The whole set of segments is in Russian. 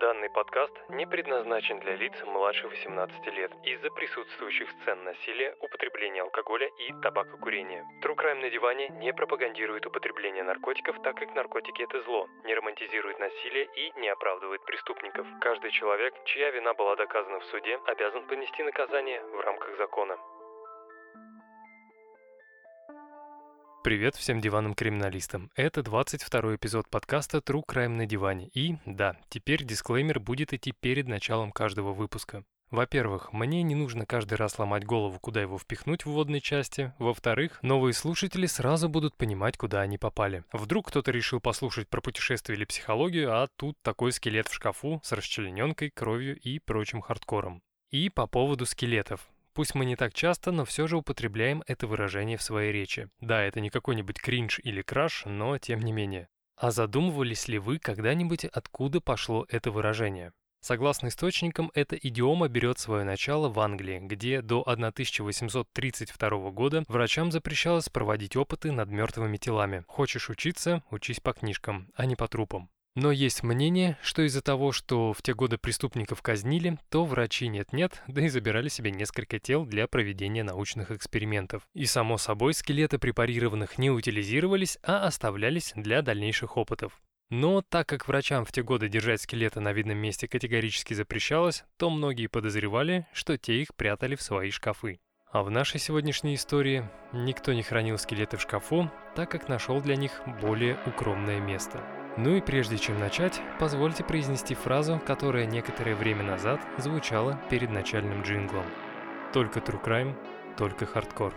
Данный подкаст не предназначен для лиц младше 18 лет из-за присутствующих сцен насилия, употребления алкоголя и табакокурения. True Crime на диване не пропагандирует употребление наркотиков, так как наркотики это зло, не романтизирует насилие и не оправдывает преступников. Каждый человек, чья вина была доказана в суде, обязан понести наказание в рамках закона. Привет всем диванным криминалистам. Это 22 эпизод подкаста True Crime на диване. И, да, теперь дисклеймер будет идти перед началом каждого выпуска. Во-первых, мне не нужно каждый раз ломать голову, куда его впихнуть в вводной части. Во-вторых, новые слушатели сразу будут понимать, куда они попали. Вдруг кто-то решил послушать про путешествие или психологию, а тут такой скелет в шкафу с расчлененкой, кровью и прочим хардкором. И по поводу скелетов. Пусть мы не так часто, но все же употребляем это выражение в своей речи. Да, это не какой-нибудь кринж или краш, но тем не менее. А задумывались ли вы когда-нибудь, откуда пошло это выражение? Согласно источникам, эта идиома берет свое начало в Англии, где до 1832 года врачам запрещалось проводить опыты над мертвыми телами. Хочешь учиться – учись по книжкам, а не по трупам. Но есть мнение, что из-за того, что в те годы преступников казнили, то врачи нет-нет, да и забирали себе несколько тел для проведения научных экспериментов. И само собой скелеты препарированных не утилизировались, а оставлялись для дальнейших опытов. Но так как врачам в те годы держать скелеты на видном месте категорически запрещалось, то многие подозревали, что те их прятали в свои шкафы. А в нашей сегодняшней истории никто не хранил скелеты в шкафу, так как нашел для них более укромное место. Ну и прежде чем начать, позвольте произнести фразу, которая некоторое время назад звучала перед начальным джинглом. Только true crime, только хардкор.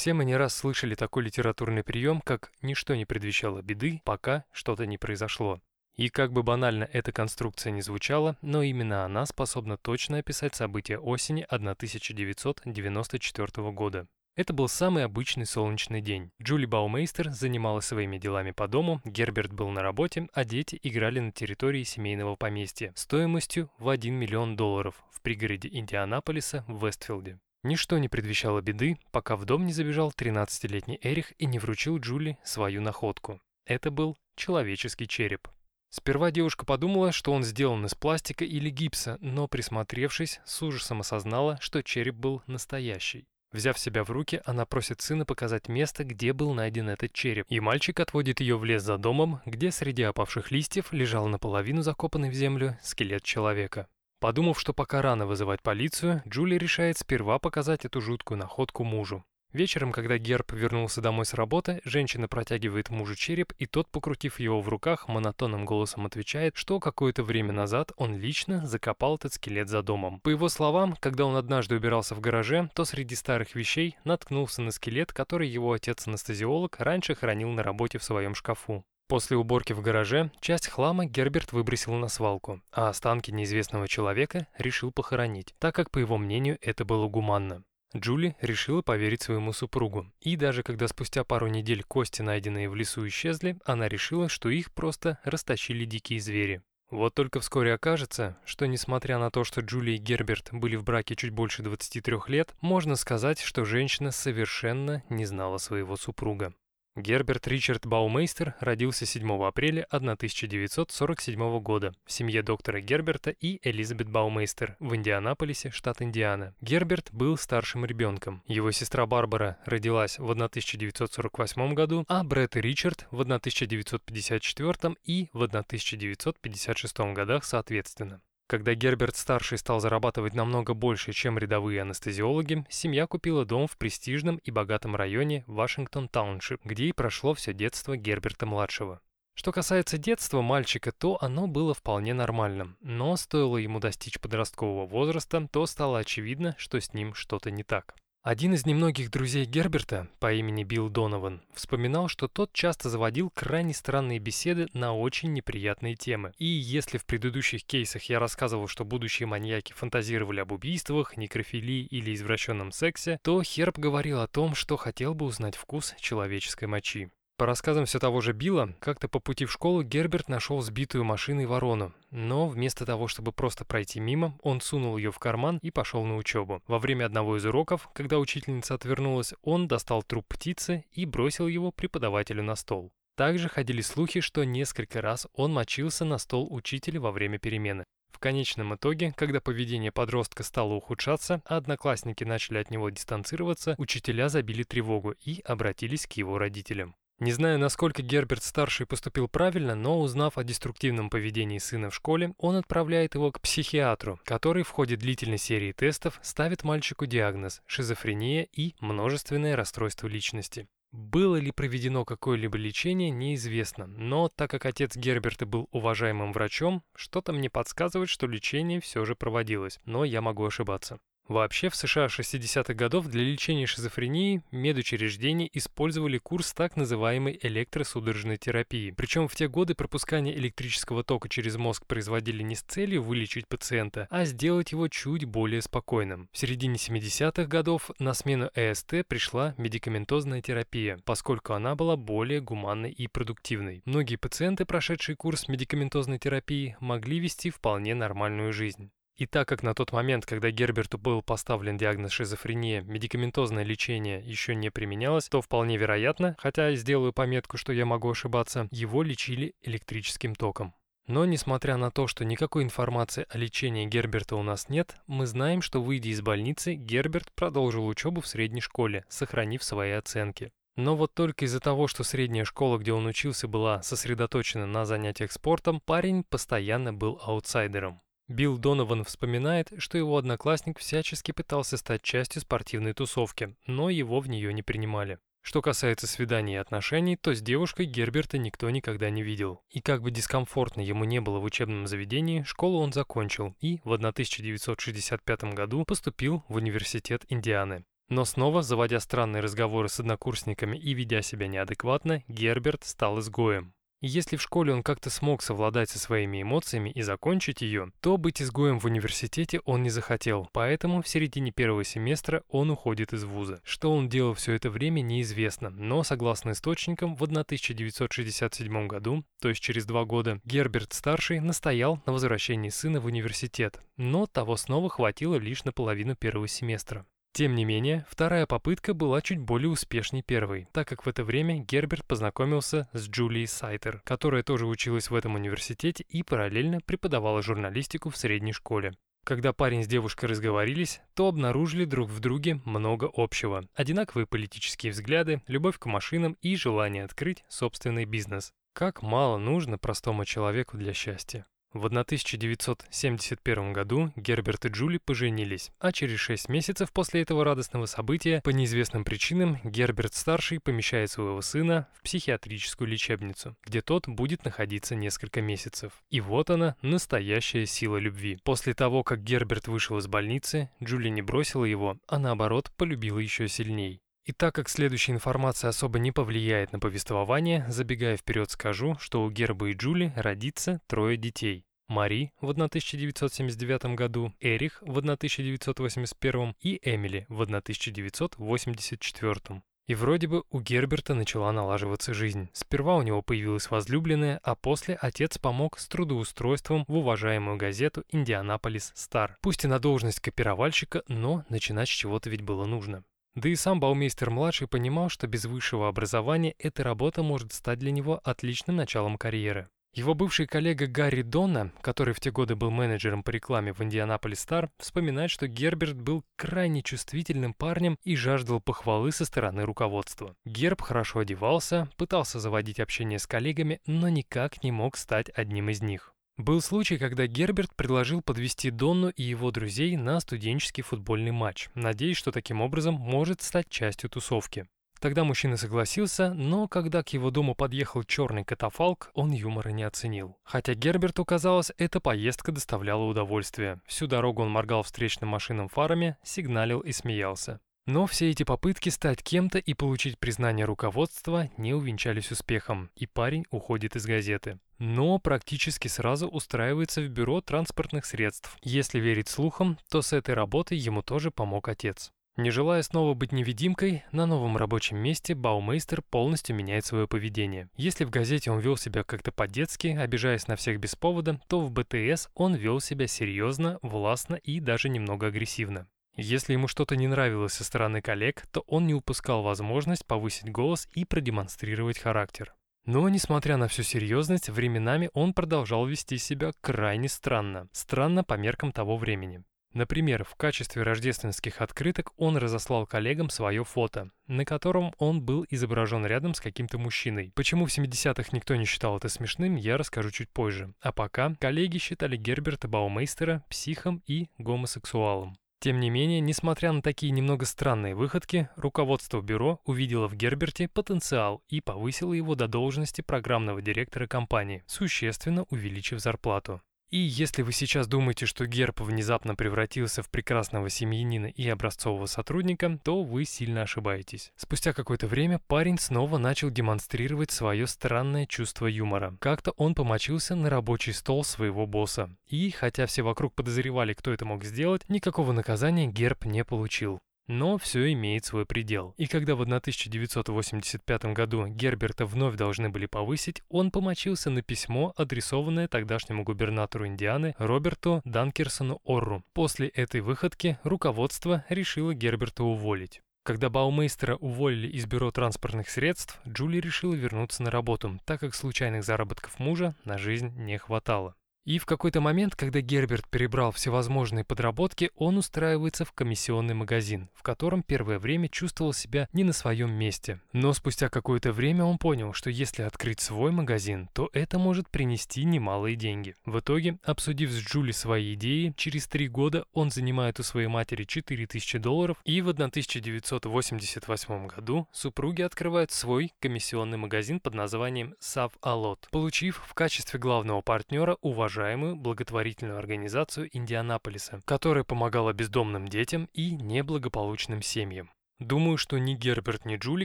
Все мы не раз слышали такой литературный прием, как «ничто не предвещало беды, пока что-то не произошло». И как бы банально эта конструкция не звучала, но именно она способна точно описать события осени 1994 года. Это был самый обычный солнечный день. Джули Баумейстер занималась своими делами по дому, Герберт был на работе, а дети играли на территории семейного поместья стоимостью в 1 миллион долларов в пригороде Индианаполиса в Вестфилде. Ничто не предвещало беды, пока в дом не забежал 13-летний Эрих и не вручил Джули свою находку. Это был человеческий череп. Сперва девушка подумала, что он сделан из пластика или гипса, но присмотревшись, с ужасом осознала, что череп был настоящий. Взяв себя в руки, она просит сына показать место, где был найден этот череп, и мальчик отводит ее в лес за домом, где среди опавших листьев лежал наполовину закопанный в землю скелет человека. Подумав, что пока рано вызывать полицию, Джули решает сперва показать эту жуткую находку мужу. Вечером, когда Герб вернулся домой с работы, женщина протягивает мужу череп, и тот, покрутив его в руках, монотонным голосом отвечает, что какое-то время назад он лично закопал этот скелет за домом. По его словам, когда он однажды убирался в гараже, то среди старых вещей наткнулся на скелет, который его отец-анестезиолог раньше хранил на работе в своем шкафу. После уборки в гараже часть хлама Герберт выбросил на свалку, а останки неизвестного человека решил похоронить, так как, по его мнению, это было гуманно. Джули решила поверить своему супругу, и даже когда спустя пару недель кости, найденные в лесу, исчезли, она решила, что их просто растащили дикие звери. Вот только вскоре окажется, что несмотря на то, что Джули и Герберт были в браке чуть больше 23 лет, можно сказать, что женщина совершенно не знала своего супруга. Герберт Ричард Баумейстер родился 7 апреля 1947 года в семье доктора Герберта и Элизабет Баумейстер в Индианаполисе, штат Индиана. Герберт был старшим ребенком. Его сестра Барбара родилась в 1948 году, а Брэд и Ричард в 1954 и в 1956 годах соответственно. Когда Герберт-старший стал зарабатывать намного больше, чем рядовые анестезиологи, семья купила дом в престижном и богатом районе Вашингтон-тауншип, где и прошло все детство Герберта-младшего. Что касается детства мальчика, то оно было вполне нормальным, но стоило ему достичь подросткового возраста, то стало очевидно, что с ним что-то не так. Один из немногих друзей Герберта по имени Билл Донован вспоминал, что тот часто заводил крайне странные беседы на очень неприятные темы. И если в предыдущих кейсах я рассказывал, что будущие маньяки фантазировали об убийствах, некрофилии или извращенном сексе, то Херб говорил о том, что хотел бы узнать вкус человеческой мочи. По рассказам все того же Билла, как-то по пути в школу Герберт нашел сбитую машиной ворону, но вместо того, чтобы просто пройти мимо, он сунул ее в карман и пошел на учебу. Во время одного из уроков, когда учительница отвернулась, он достал труп птицы и бросил его преподавателю на стол. Также ходили слухи, что несколько раз он мочился на стол учителя во время перемены. В конечном итоге, когда поведение подростка стало ухудшаться, а одноклассники начали от него дистанцироваться, учителя забили тревогу и обратились к его родителям. Не знаю, насколько Герберт-старший поступил правильно, но узнав о деструктивном поведении сына в школе, он отправляет его к психиатру, который в ходе длительной серии тестов ставит мальчику диагноз – шизофрения и множественное расстройство личности. Было ли проведено какое-либо лечение, неизвестно, но так как отец Герберта был уважаемым врачом, что-то мне подсказывает, что лечение все же проводилось, но я могу ошибаться. Вообще в США 60-х годов для лечения шизофрении медучреждения использовали курс так называемой электросудорожной терапии. Причем в те годы пропускание электрического тока через мозг производили не с целью вылечить пациента, а сделать его чуть более спокойным. В середине 70-х годов на смену ЭСТ пришла медикаментозная терапия, поскольку она была более гуманной и продуктивной. Многие пациенты, прошедшие курс медикаментозной терапии, могли вести вполне нормальную жизнь. И так как на тот момент, когда Герберту был поставлен диагноз шизофрения, медикаментозное лечение еще не применялось, то вполне вероятно, хотя сделаю пометку, что я могу ошибаться, его лечили электрическим током. Но несмотря на то, что никакой информации о лечении Герберта у нас нет, мы знаем, что выйдя из больницы, Герберт продолжил учебу в средней школе, сохранив свои оценки. Но вот только из-за того, что средняя школа, где он учился, была сосредоточена на занятиях спортом, парень постоянно был аутсайдером. Билл Донован вспоминает, что его одноклассник всячески пытался стать частью спортивной тусовки, но его в нее не принимали. Что касается свиданий и отношений, то с девушкой Герберта никто никогда не видел. И как бы дискомфортно ему не было в учебном заведении, школу он закончил и в 1965 году поступил в университет Индианы. Но снова, заводя странные разговоры с однокурсниками и ведя себя неадекватно, Герберт стал изгоем. И если в школе он как-то смог совладать со своими эмоциями и закончить ее, то быть изгоем в университете он не захотел, поэтому в середине первого семестра он уходит из вуза. Что он делал все это время, неизвестно, но согласно источникам, в 1967 году, то есть через два года, Герберт-старший настоял на возвращении сына в университет, но того снова хватило лишь на половину первого семестра. Тем не менее, вторая попытка была чуть более успешней первой, так как в это время Герберт познакомился с Джулией Сайтер, которая тоже училась в этом университете и параллельно преподавала журналистику в средней школе. Когда парень с девушкой разговорились, то обнаружили друг в друге много общего. Одинаковые политические взгляды, любовь к машинам и желание открыть собственный бизнес. Как мало нужно простому человеку для счастья. В 1971 году Герберт и Джули поженились, а через 6 месяцев после этого радостного события, по неизвестным причинам, Герберт-старший помещает своего сына в психиатрическую лечебницу, где тот будет находиться несколько месяцев. И вот она, настоящая сила любви. После того, как Герберт вышел из больницы, Джули не бросила его, а наоборот полюбила еще сильней. И так как следующая информация особо не повлияет на повествование, забегая вперед скажу, что у Герба и Джули родится трое детей. Мари в 1979 году, Эрих в 1981 и Эмили в 1984. И вроде бы у Герберта начала налаживаться жизнь. Сперва у него появилась возлюбленная, а после отец помог с трудоустройством в уважаемую газету «Индианаполис Стар». Пусть и на должность копировальщика, но начинать с чего-то ведь было нужно. Да и сам Баумейстер-младший понимал, что без высшего образования эта работа может стать для него отличным началом карьеры. Его бывший коллега Гарри Донна, который в те годы был менеджером по рекламе в Индианаполис Стар, вспоминает, что Герберт был крайне чувствительным парнем и жаждал похвалы со стороны руководства. Герб хорошо одевался, пытался заводить общение с коллегами, но никак не мог стать одним из них. Был случай, когда Герберт предложил подвести Донну и его друзей на студенческий футбольный матч, надеясь, что таким образом может стать частью тусовки. Тогда мужчина согласился, но когда к его дому подъехал черный катафалк, он юмора не оценил. Хотя Герберту казалось, эта поездка доставляла удовольствие. Всю дорогу он моргал встречным машинам фарами, сигналил и смеялся. Но все эти попытки стать кем-то и получить признание руководства не увенчались успехом, и парень уходит из газеты. Но практически сразу устраивается в бюро транспортных средств. Если верить слухам, то с этой работой ему тоже помог отец. Не желая снова быть невидимкой, на новом рабочем месте Баумейстер полностью меняет свое поведение. Если в газете он вел себя как-то по-детски, обижаясь на всех без повода, то в БТС он вел себя серьезно, властно и даже немного агрессивно. Если ему что-то не нравилось со стороны коллег, то он не упускал возможность повысить голос и продемонстрировать характер. Но, несмотря на всю серьезность, временами он продолжал вести себя крайне странно. Странно по меркам того времени. Например, в качестве рождественских открыток он разослал коллегам свое фото, на котором он был изображен рядом с каким-то мужчиной. Почему в 70-х никто не считал это смешным, я расскажу чуть позже. А пока коллеги считали Герберта Баумейстера психом и гомосексуалом. Тем не менее, несмотря на такие немного странные выходки, руководство бюро увидело в Герберте потенциал и повысило его до должности программного директора компании, существенно увеличив зарплату. И если вы сейчас думаете, что Герб внезапно превратился в прекрасного семьянина и образцового сотрудника, то вы сильно ошибаетесь. Спустя какое-то время парень снова начал демонстрировать свое странное чувство юмора. Как-то он помочился на рабочий стол своего босса. И, хотя все вокруг подозревали, кто это мог сделать, никакого наказания Герб не получил. Но все имеет свой предел. И когда в 1985 году Герберта вновь должны были повысить, он помочился на письмо, адресованное тогдашнему губернатору Индианы Роберту Данкерсону Орру. После этой выходки руководство решило Герберта уволить. Когда Баумейстера уволили из бюро транспортных средств, Джули решила вернуться на работу, так как случайных заработков мужа на жизнь не хватало. И в какой-то момент, когда Герберт перебрал всевозможные подработки, он устраивается в комиссионный магазин, в котором первое время чувствовал себя не на своем месте. Но спустя какое-то время он понял, что если открыть свой магазин, то это может принести немалые деньги. В итоге, обсудив с Джули свои идеи, через три года он занимает у своей матери 4000 долларов, и в 1988 году супруги открывают свой комиссионный магазин под названием Сав Алот, получив в качестве главного партнера уважаемого уважаемую благотворительную организацию Индианаполиса, которая помогала бездомным детям и неблагополучным семьям. Думаю, что ни Герберт, ни Джули,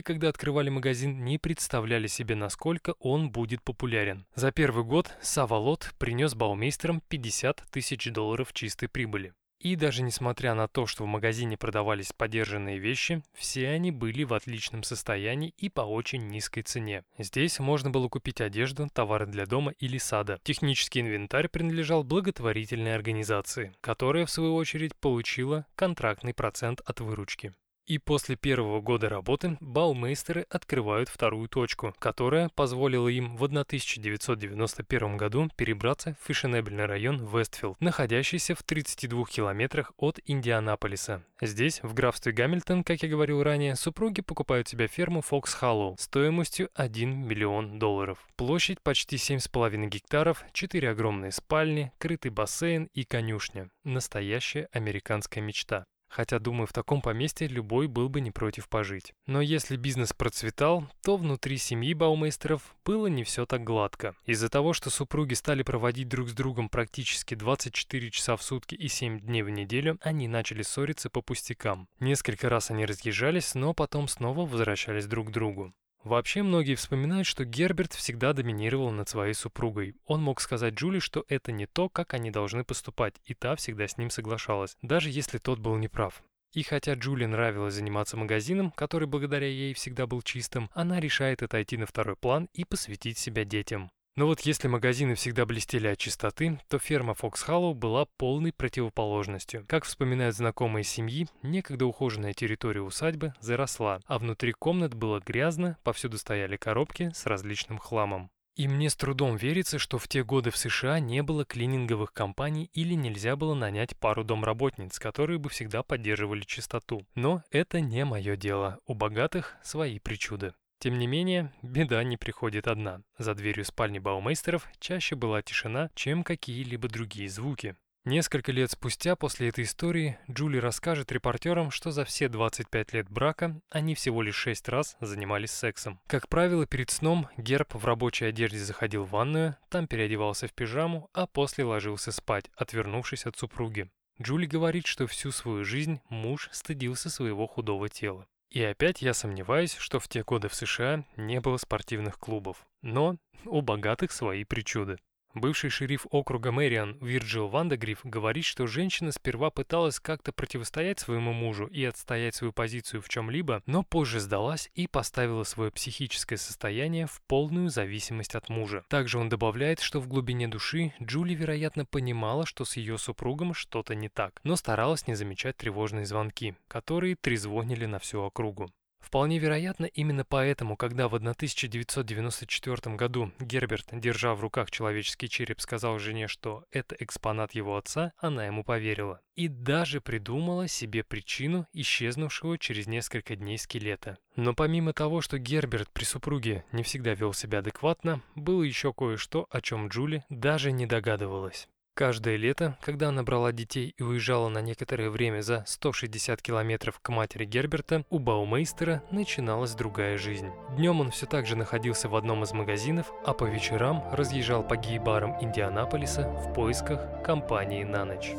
когда открывали магазин, не представляли себе, насколько он будет популярен. За первый год Савалот принес Баумейстерам 50 тысяч долларов чистой прибыли. И даже несмотря на то, что в магазине продавались подержанные вещи, все они были в отличном состоянии и по очень низкой цене. Здесь можно было купить одежду, товары для дома или сада. Технический инвентарь принадлежал благотворительной организации, которая в свою очередь получила контрактный процент от выручки. И после первого года работы Баумейстеры открывают вторую точку, которая позволила им в 1991 году перебраться в фешенебельный район Вестфилд, находящийся в 32 километрах от Индианаполиса. Здесь, в графстве Гамильтон, как я говорил ранее, супруги покупают себе ферму Фокс Халлоу стоимостью 1 миллион долларов. Площадь почти 7,5 гектаров, 4 огромные спальни, крытый бассейн и конюшня. Настоящая американская мечта. Хотя, думаю, в таком поместье любой был бы не против пожить. Но если бизнес процветал, то внутри семьи Баумейстеров было не все так гладко. Из-за того, что супруги стали проводить друг с другом практически 24 часа в сутки и 7 дней в неделю, они начали ссориться по пустякам. Несколько раз они разъезжались, но потом снова возвращались друг к другу. Вообще, многие вспоминают, что Герберт всегда доминировал над своей супругой. Он мог сказать Джули, что это не то, как они должны поступать, и та всегда с ним соглашалась, даже если тот был неправ. И хотя Джули нравилось заниматься магазином, который благодаря ей всегда был чистым, она решает отойти на второй план и посвятить себя детям. Но вот если магазины всегда блестели от чистоты, то ферма Фокс Халлоу была полной противоположностью. Как вспоминают знакомые семьи, некогда ухоженная территория усадьбы заросла, а внутри комнат было грязно, повсюду стояли коробки с различным хламом. И мне с трудом верится, что в те годы в США не было клининговых компаний или нельзя было нанять пару домработниц, которые бы всегда поддерживали чистоту. Но это не мое дело, у богатых свои причуды. Тем не менее, беда не приходит одна. За дверью спальни Баумейстеров чаще была тишина, чем какие-либо другие звуки. Несколько лет спустя после этой истории Джули расскажет репортерам, что за все 25 лет брака они всего лишь 6 раз занимались сексом. Как правило, перед сном Герб в рабочей одежде заходил в ванную, там переодевался в пижаму, а после ложился спать, отвернувшись от супруги. Джули говорит, что всю свою жизнь муж стыдился своего худого тела. И опять я сомневаюсь, что в те годы в США не было спортивных клубов. Но у богатых свои причуды. Бывший шериф округа Мэриан Вирджил Вандегриф говорит, что женщина сперва пыталась как-то противостоять своему мужу и отстоять свою позицию в чем-либо, но позже сдалась и поставила свое психическое состояние в полную зависимость от мужа. Также он добавляет, что в глубине души Джули, вероятно, понимала, что с ее супругом что-то не так, но старалась не замечать тревожные звонки, которые трезвонили на всю округу. Вполне вероятно, именно поэтому, когда в 1994 году Герберт, держа в руках человеческий череп, сказал жене, что это экспонат его отца, она ему поверила. И даже придумала себе причину исчезнувшего через несколько дней скелета. Но помимо того, что Герберт при супруге не всегда вел себя адекватно, было еще кое-что, о чем Джули даже не догадывалась. Каждое лето, когда она брала детей и уезжала на некоторое время за 160 километров к матери Герберта, у Баумейстера начиналась другая жизнь. Днем он все так же находился в одном из магазинов, а по вечерам разъезжал по гей-барам Индианаполиса в поисках компании на ночь.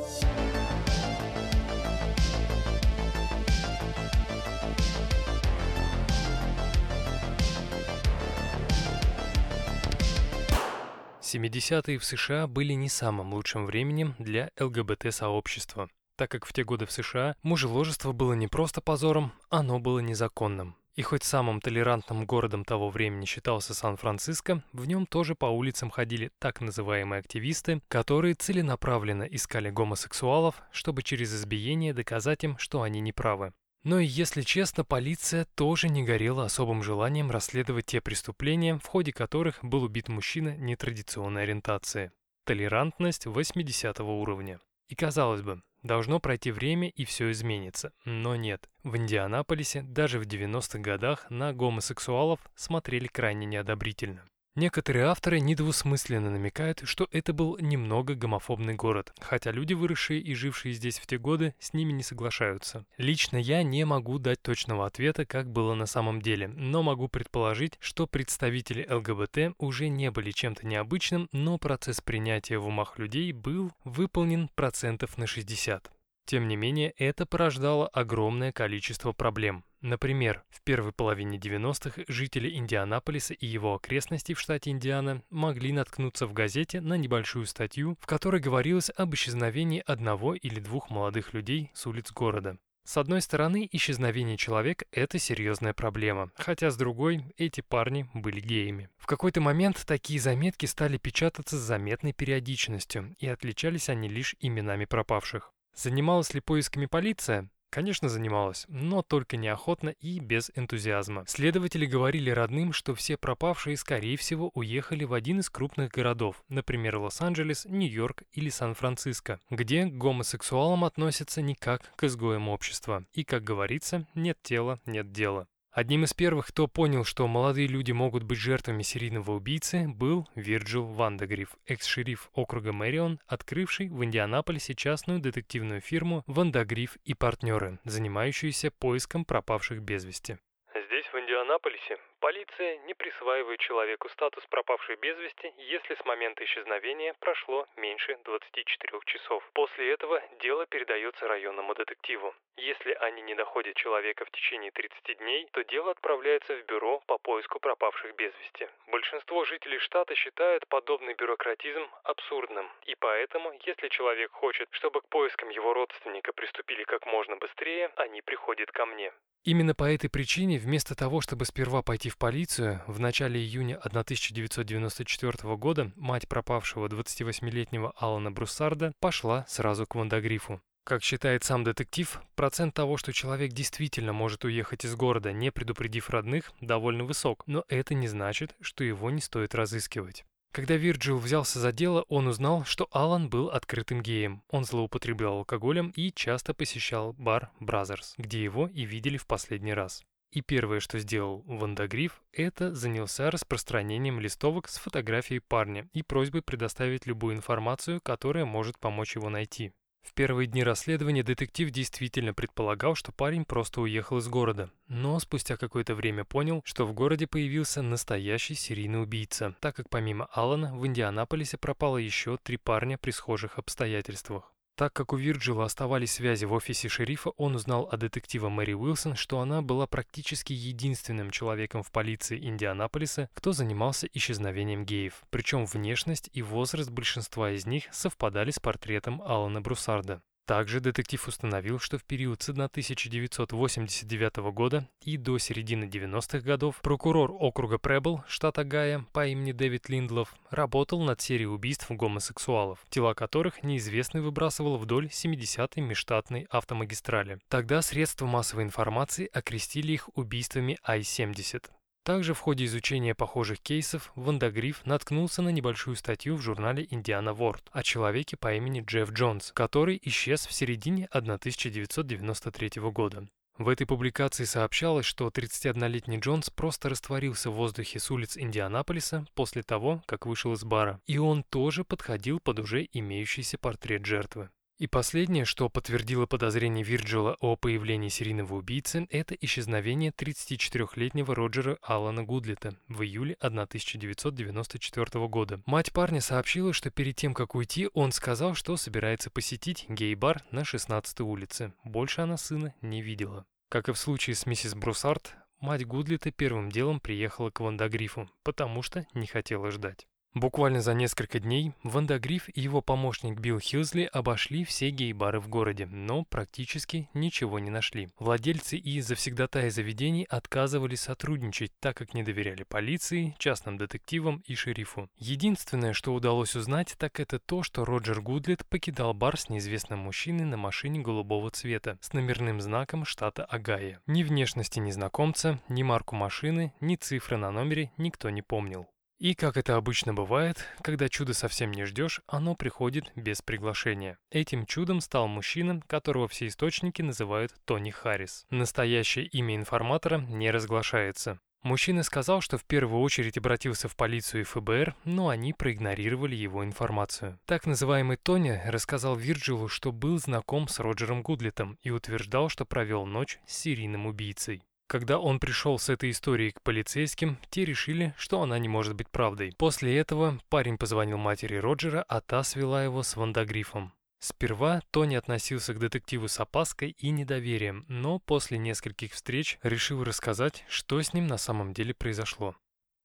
70-е в США были не самым лучшим временем для ЛГБТ-сообщества, так как в те годы в США мужеложество было не просто позором, оно было незаконным. И хоть самым толерантным городом того времени считался Сан-Франциско, в нем тоже по улицам ходили так называемые активисты, которые целенаправленно искали гомосексуалов, чтобы через избиение доказать им, что они неправы. Но, если честно, полиция тоже не горела особым желанием расследовать те преступления, в ходе которых был убит мужчина нетрадиционной ориентации. Толерантность 80 уровня. И казалось бы, должно пройти время и все изменится. Но нет. В Индианаполисе даже в 90-х годах на гомосексуалов смотрели крайне неодобрительно. Некоторые авторы недвусмысленно намекают, что это был немного гомофобный город, хотя люди, выросшие и жившие здесь в те годы, с ними не соглашаются. Лично я не могу дать точного ответа, как было на самом деле, но могу предположить, что представители ЛГБТ уже не были чем-то необычным, но процесс принятия в умах людей был выполнен процентов на 60. Тем не менее, это порождало огромное количество проблем. Например, в первой половине 90-х жители Индианаполиса и его окрестностей в штате Индиана могли наткнуться в газете на небольшую статью, в которой говорилось об исчезновении одного или двух молодых людей с улиц города. С одной стороны, исчезновение человека – это серьезная проблема, хотя с другой, эти парни были геями. В какой-то момент такие заметки стали печататься с заметной периодичностью, и отличались они лишь именами пропавших. Занималась ли поисками полиция? Конечно, занималась, но только неохотно и без энтузиазма. Следователи говорили родным, что все пропавшие, скорее всего, уехали в один из крупных городов, например, Лос-Анджелес, Нью-Йорк или Сан-Франциско, где к гомосексуалам относятся не как к изгоям общества. И, как говорится, нет тела, нет дела. Одним из первых, кто понял, что молодые люди могут быть жертвами серийного убийцы, был Вирджил Вандегриф, экс-шериф округа Мэрион, открывший в Индианаполисе частную детективную фирму «Вандагриф и партнеры», занимающуюся поиском пропавших без вести. Здесь, в Индианаполисе, полиция не присваивает человеку статус пропавшей без вести, если с момента исчезновения прошло меньше 24 часов. После этого дело передается районному детективу. Если они не доходят человека в течение 30 дней, то дело отправляется в бюро по поиску пропавших без вести. Большинство жителей штата считают подобный бюрократизм абсурдным, и поэтому, если человек хочет, чтобы к поискам его родственника приступили как можно быстрее, они приходят ко мне. Именно по этой причине, вместо того, чтобы сперва пойти в полицию, в начале июня 1994 года мать пропавшего 28-летнего Алана Бруссарда пошла сразу к Вандагрифу. Как считает сам детектив, процент того, что человек действительно может уехать из города, не предупредив родных, довольно высок, но это не значит, что его не стоит разыскивать. Когда Вирджил взялся за дело, он узнал, что Алан был открытым геем. Он злоупотреблял алкоголем и часто посещал бар Бразерс, где его и видели в последний раз. И первое, что сделал Вандагриф, это занялся распространением листовок с фотографией парня и просьбой предоставить любую информацию, которая может помочь его найти. В первые дни расследования детектив действительно предполагал, что парень просто уехал из города, но спустя какое-то время понял, что в городе появился настоящий серийный убийца, так как помимо Алана в Индианаполисе пропало еще три парня при схожих обстоятельствах. Так как у Вирджила оставались связи в офисе шерифа, он узнал о детектива Мэри Уилсон, что она была практически единственным человеком в полиции Индианаполиса, кто занимался исчезновением геев. Причем внешность и возраст большинства из них совпадали с портретом Алана Брусарда. Также детектив установил, что в период с 1989 года и до середины 90-х годов прокурор округа Пребл, штата Гая, по имени Дэвид Линдлов, работал над серией убийств гомосексуалов, тела которых неизвестный выбрасывал вдоль 70-й межштатной автомагистрали. Тогда средства массовой информации окрестили их убийствами I-70. Также в ходе изучения похожих кейсов Вандагриф наткнулся на небольшую статью в журнале «Индиана Ворд» о человеке по имени Джефф Джонс, который исчез в середине 1993 года. В этой публикации сообщалось, что 31-летний Джонс просто растворился в воздухе с улиц Индианаполиса после того, как вышел из бара, и он тоже подходил под уже имеющийся портрет жертвы. И последнее, что подтвердило подозрение Вирджила о появлении серийного убийцы, это исчезновение 34-летнего Роджера Алана Гудлета в июле 1994 года. Мать парня сообщила, что перед тем, как уйти, он сказал, что собирается посетить гей-бар на 16-й улице. Больше она сына не видела. Как и в случае с миссис Брусарт, мать Гудлета первым делом приехала к Вандагрифу, потому что не хотела ждать. Буквально за несколько дней Ванда Гриф и его помощник Билл Хьюзли обошли все гей-бары в городе, но практически ничего не нашли. Владельцы и завсегдатаи заведений отказывались сотрудничать, так как не доверяли полиции, частным детективам и шерифу. Единственное, что удалось узнать, так это то, что Роджер Гудлет покидал бар с неизвестным мужчиной на машине голубого цвета с номерным знаком штата Агая. Ни внешности незнакомца, ни марку машины, ни цифры на номере никто не помнил. И, как это обычно бывает, когда чудо совсем не ждешь, оно приходит без приглашения. Этим чудом стал мужчина, которого все источники называют Тони Харрис. Настоящее имя информатора не разглашается. Мужчина сказал, что в первую очередь обратился в полицию и ФБР, но они проигнорировали его информацию. Так называемый Тони рассказал Вирджилу, что был знаком с Роджером Гудлетом и утверждал, что провел ночь с серийным убийцей. Когда он пришел с этой историей к полицейским, те решили, что она не может быть правдой. После этого парень позвонил матери Роджера, а та свела его с Вандагрифом. Сперва Тони относился к детективу с опаской и недоверием, но после нескольких встреч решил рассказать, что с ним на самом деле произошло.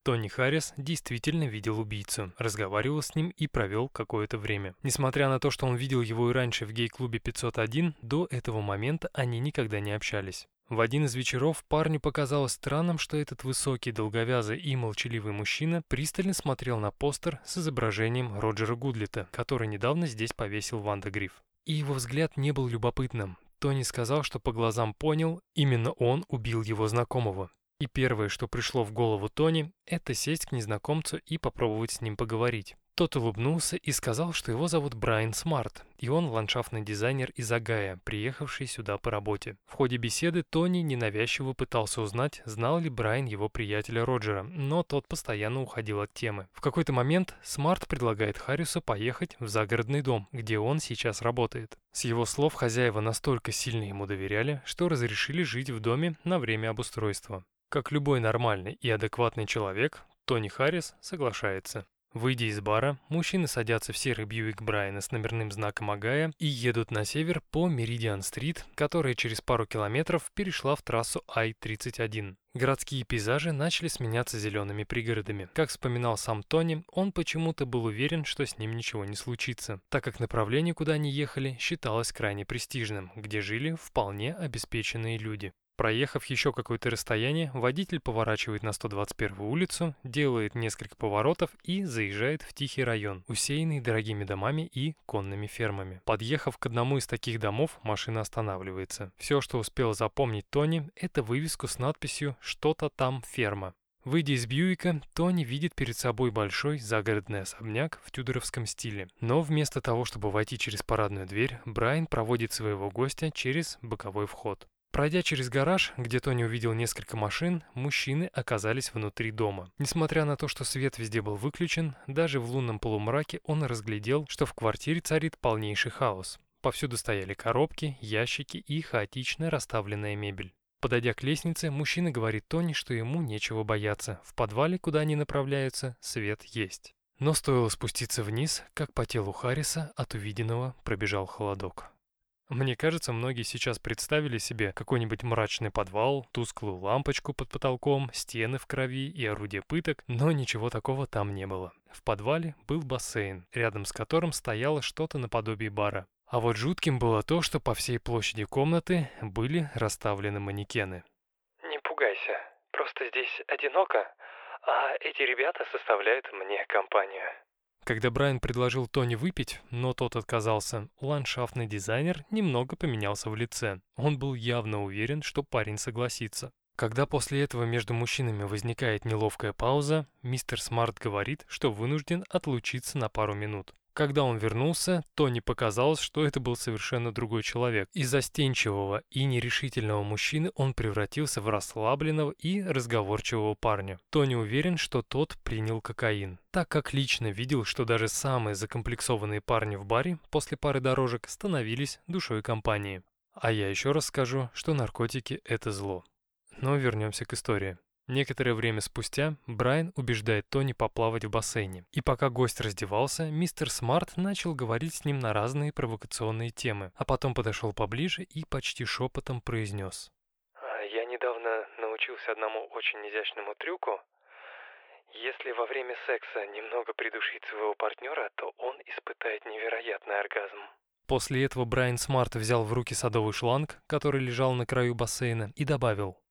Тони Харрис действительно видел убийцу, разговаривал с ним и провел какое-то время. Несмотря на то, что он видел его и раньше в гей-клубе 501, до этого момента они никогда не общались. В один из вечеров парню показалось странным, что этот высокий, долговязый и молчаливый мужчина пристально смотрел на постер с изображением Роджера Гудлета, который недавно здесь повесил Ванда Гриф. И его взгляд не был любопытным. Тони сказал, что по глазам понял, именно он убил его знакомого. И первое, что пришло в голову Тони, это сесть к незнакомцу и попробовать с ним поговорить. Тот улыбнулся и сказал, что его зовут Брайан Смарт, и он ландшафтный дизайнер из Огайо, приехавший сюда по работе. В ходе беседы Тони ненавязчиво пытался узнать, знал ли Брайан его приятеля Роджера, но тот постоянно уходил от темы. В какой-то момент Смарт предлагает Харрису поехать в загородный дом, где он сейчас работает. С его слов хозяева настолько сильно ему доверяли, что разрешили жить в доме на время обустройства. Как любой нормальный и адекватный человек, Тони Харрис соглашается. Выйдя из бара, мужчины садятся в серый Бьюик Брайана с номерным знаком Агая и едут на север по Меридиан-стрит, которая через пару километров перешла в трассу I-31. Городские пейзажи начали сменяться зелеными пригородами. Как вспоминал сам Тони, он почему-то был уверен, что с ним ничего не случится, так как направление, куда они ехали, считалось крайне престижным, где жили вполне обеспеченные люди. Проехав еще какое-то расстояние, водитель поворачивает на 121-ю улицу, делает несколько поворотов и заезжает в тихий район, усеянный дорогими домами и конными фермами. Подъехав к одному из таких домов, машина останавливается. Все, что успел запомнить Тони, это вывеску с надписью «Что-то там ферма». Выйдя из Бьюика, Тони видит перед собой большой загородный особняк в тюдоровском стиле. Но вместо того, чтобы войти через парадную дверь, Брайан проводит своего гостя через боковой вход. Пройдя через гараж, где Тони увидел несколько машин, мужчины оказались внутри дома. Несмотря на то, что свет везде был выключен, даже в лунном полумраке он разглядел, что в квартире царит полнейший хаос. Повсюду стояли коробки, ящики и хаотично расставленная мебель. Подойдя к лестнице, мужчина говорит Тони, что ему нечего бояться. В подвале, куда они направляются, свет есть. Но стоило спуститься вниз, как по телу Харриса от увиденного пробежал холодок. Мне кажется, многие сейчас представили себе какой-нибудь мрачный подвал, тусклую лампочку под потолком, стены в крови и орудие пыток, но ничего такого там не было. В подвале был бассейн, рядом с которым стояло что-то наподобие бара. А вот жутким было то, что по всей площади комнаты были расставлены манекены. «Не пугайся, просто здесь одиноко, а эти ребята составляют мне компанию». Когда Брайан предложил Тони выпить, но тот отказался, ландшафтный дизайнер немного поменялся в лице. Он был явно уверен, что парень согласится. Когда после этого между мужчинами возникает неловкая пауза, мистер Смарт говорит, что вынужден отлучиться на пару минут. Когда он вернулся, Тони показалось, что это был совершенно другой человек. Из застенчивого и нерешительного мужчины он превратился в расслабленного и разговорчивого парня. Тони уверен, что тот принял кокаин, так как лично видел, что даже самые закомплексованные парни в баре после пары дорожек становились душой компании. А я еще раз скажу, что наркотики – это зло. Но вернемся к истории. Некоторое время спустя Брайан убеждает Тони поплавать в бассейне. И пока гость раздевался, мистер Смарт начал говорить с ним на разные провокационные темы, а потом подошел поближе и почти шепотом произнес. «А, «Я недавно научился одному очень изящному трюку. Если во время секса немного придушить своего партнера, то он испытает невероятный оргазм». После этого Брайан Смарт взял в руки садовый шланг, который лежал на краю бассейна, и добавил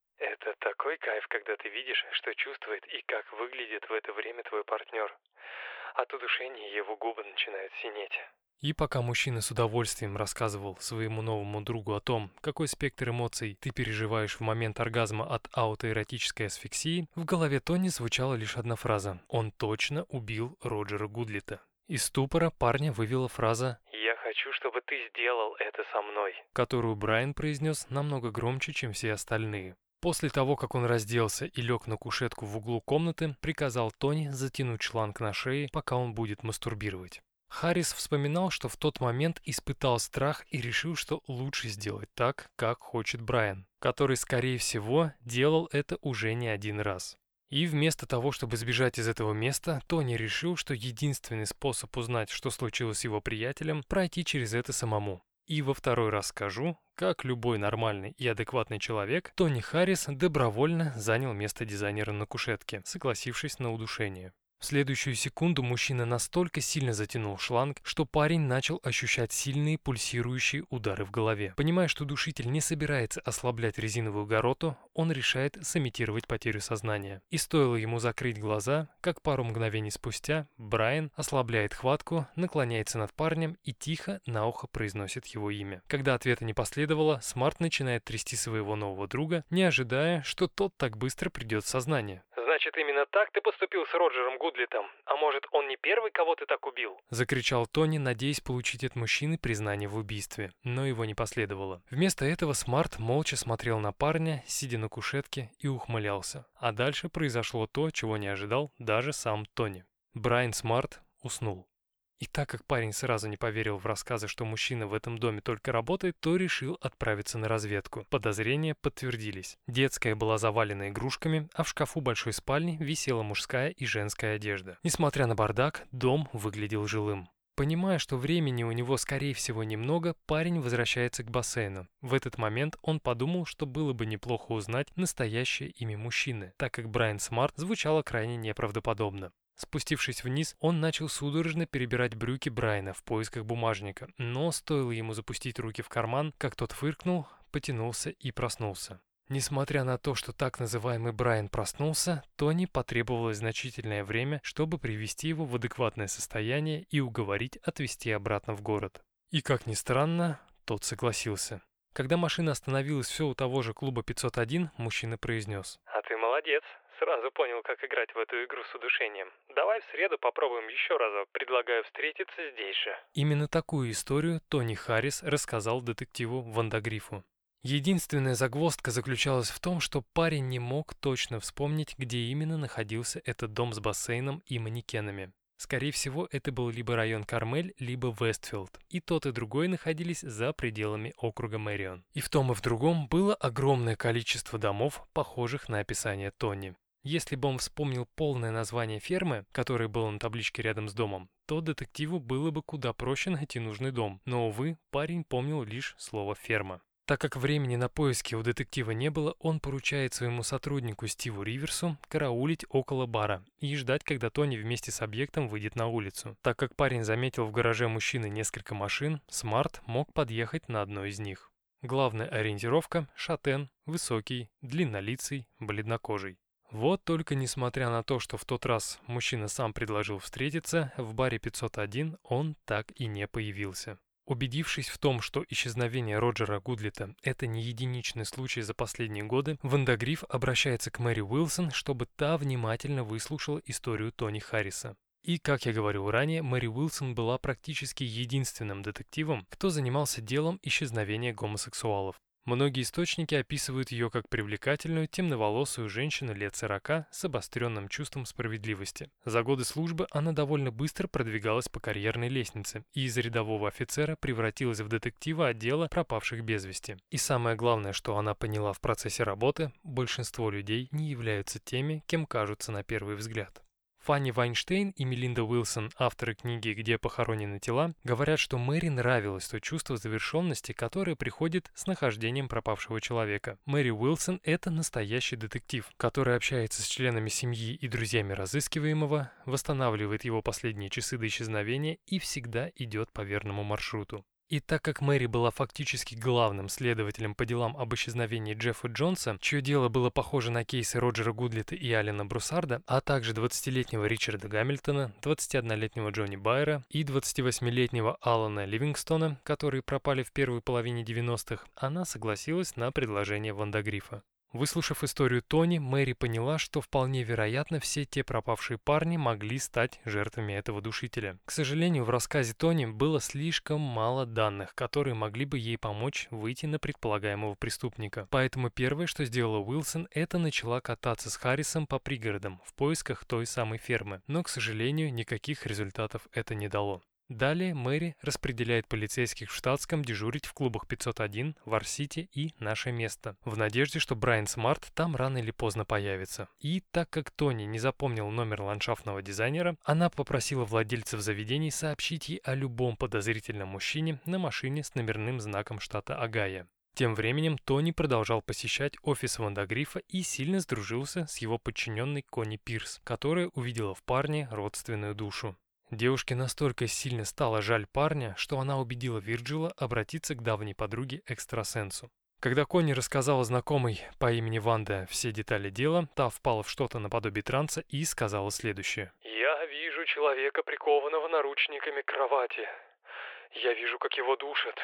такой кайф, когда ты видишь, что чувствует и как выглядит в это время твой партнер. От удушения его губы начинают синеть. И пока мужчина с удовольствием рассказывал своему новому другу о том, какой спектр эмоций ты переживаешь в момент оргазма от аутоэротической асфиксии, в голове Тони звучала лишь одна фраза «Он точно убил Роджера Гудлита». Из ступора парня вывела фраза «Я хочу, чтобы ты сделал это со мной», которую Брайан произнес намного громче, чем все остальные. После того, как он разделся и лег на кушетку в углу комнаты, приказал Тони затянуть шланг на шее, пока он будет мастурбировать. Харрис вспоминал, что в тот момент испытал страх и решил, что лучше сделать так, как хочет Брайан, который, скорее всего, делал это уже не один раз. И вместо того, чтобы сбежать из этого места, Тони решил, что единственный способ узнать, что случилось с его приятелем, пройти через это самому. И во второй раз скажу, как любой нормальный и адекватный человек, Тони Харрис добровольно занял место дизайнера на кушетке, согласившись на удушение. В следующую секунду мужчина настолько сильно затянул шланг, что парень начал ощущать сильные пульсирующие удары в голове. Понимая, что душитель не собирается ослаблять резиновую гороту, он решает сымитировать потерю сознания. И стоило ему закрыть глаза, как пару мгновений спустя Брайан ослабляет хватку, наклоняется над парнем и тихо на ухо произносит его имя. Когда ответа не последовало, Смарт начинает трясти своего нового друга, не ожидая, что тот так быстро придет в сознание. Значит, именно так ты поступил с Роджером Гудлитом? А может, он не первый, кого ты так убил?» Закричал Тони, надеясь получить от мужчины признание в убийстве, но его не последовало. Вместо этого Смарт молча смотрел на парня, сидя на кушетке, и ухмылялся. А дальше произошло то, чего не ожидал даже сам Тони. Брайан Смарт уснул. И так как парень сразу не поверил в рассказы, что мужчина в этом доме только работает, то решил отправиться на разведку. Подозрения подтвердились. Детская была завалена игрушками, а в шкафу большой спальни висела мужская и женская одежда. Несмотря на бардак, дом выглядел жилым. Понимая, что времени у него, скорее всего, немного, парень возвращается к бассейну. В этот момент он подумал, что было бы неплохо узнать настоящее имя мужчины, так как Брайан Смарт звучало крайне неправдоподобно. Спустившись вниз, он начал судорожно перебирать брюки Брайана в поисках бумажника, но стоило ему запустить руки в карман, как тот фыркнул, потянулся и проснулся. Несмотря на то, что так называемый Брайан проснулся, Тони потребовалось значительное время, чтобы привести его в адекватное состояние и уговорить отвезти обратно в город. И как ни странно, тот согласился. Когда машина остановилась все у того же клуба 501, мужчина произнес. «А ты молодец. Сразу понял, как играть в эту игру с удушением. Давай в среду попробуем еще разок. Предлагаю встретиться здесь же. Именно такую историю Тони Харрис рассказал детективу Вандагрифу. Единственная загвоздка заключалась в том, что парень не мог точно вспомнить, где именно находился этот дом с бассейном и манекенами. Скорее всего, это был либо район Кармель, либо Вестфилд. И тот, и другой находились за пределами округа Мэрион. И в том и в другом было огромное количество домов, похожих на описание Тони. Если бы он вспомнил полное название фермы, которое было на табличке рядом с домом, то детективу было бы куда проще найти нужный дом. Но, увы, парень помнил лишь слово «ферма». Так как времени на поиски у детектива не было, он поручает своему сотруднику Стиву Риверсу караулить около бара и ждать, когда Тони вместе с объектом выйдет на улицу. Так как парень заметил в гараже мужчины несколько машин, Смарт мог подъехать на одной из них. Главная ориентировка – шатен, высокий, длиннолицый, бледнокожий. Вот только несмотря на то, что в тот раз мужчина сам предложил встретиться, в баре 501 он так и не появился. Убедившись в том, что исчезновение Роджера Гудлита – это не единичный случай за последние годы, Вандагриф обращается к Мэри Уилсон, чтобы та внимательно выслушала историю Тони Харриса. И, как я говорил ранее, Мэри Уилсон была практически единственным детективом, кто занимался делом исчезновения гомосексуалов. Многие источники описывают ее как привлекательную, темноволосую женщину лет 40 с обостренным чувством справедливости. За годы службы она довольно быстро продвигалась по карьерной лестнице и из рядового офицера превратилась в детектива отдела пропавших без вести. И самое главное, что она поняла в процессе работы, большинство людей не являются теми, кем кажутся на первый взгляд. Фанни Вайнштейн и Мелинда Уилсон, авторы книги «Где похоронены тела», говорят, что Мэри нравилось то чувство завершенности, которое приходит с нахождением пропавшего человека. Мэри Уилсон – это настоящий детектив, который общается с членами семьи и друзьями разыскиваемого, восстанавливает его последние часы до исчезновения и всегда идет по верному маршруту. И так как Мэри была фактически главным следователем по делам об исчезновении Джеффа Джонса, чье дело было похоже на кейсы Роджера Гудлита и Алина Брусарда, а также 20-летнего Ричарда Гамильтона, 21-летнего Джонни Байера и 28-летнего Алана Ливингстона, которые пропали в первой половине 90-х, она согласилась на предложение Вандагрифа. Выслушав историю Тони, Мэри поняла, что вполне вероятно все те пропавшие парни могли стать жертвами этого душителя. К сожалению, в рассказе Тони было слишком мало данных, которые могли бы ей помочь выйти на предполагаемого преступника. Поэтому первое, что сделала Уилсон, это начала кататься с Харрисом по пригородам в поисках той самой фермы. Но, к сожалению, никаких результатов это не дало. Далее Мэри распределяет полицейских в штатском дежурить в клубах 501, Varsity и «Наше место», в надежде, что Брайан Смарт там рано или поздно появится. И так как Тони не запомнил номер ландшафтного дизайнера, она попросила владельцев заведений сообщить ей о любом подозрительном мужчине на машине с номерным знаком штата Огайо. Тем временем Тони продолжал посещать офис Вандагрифа и сильно сдружился с его подчиненной Конни Пирс, которая увидела в парне родственную душу. Девушке настолько сильно стало жаль парня, что она убедила Вирджила обратиться к давней подруге экстрасенсу. Когда Конни рассказала знакомой по имени Ванда все детали дела, та впала в что-то наподобие транса и сказала следующее. «Я вижу человека, прикованного наручниками к кровати. Я вижу, как его душат.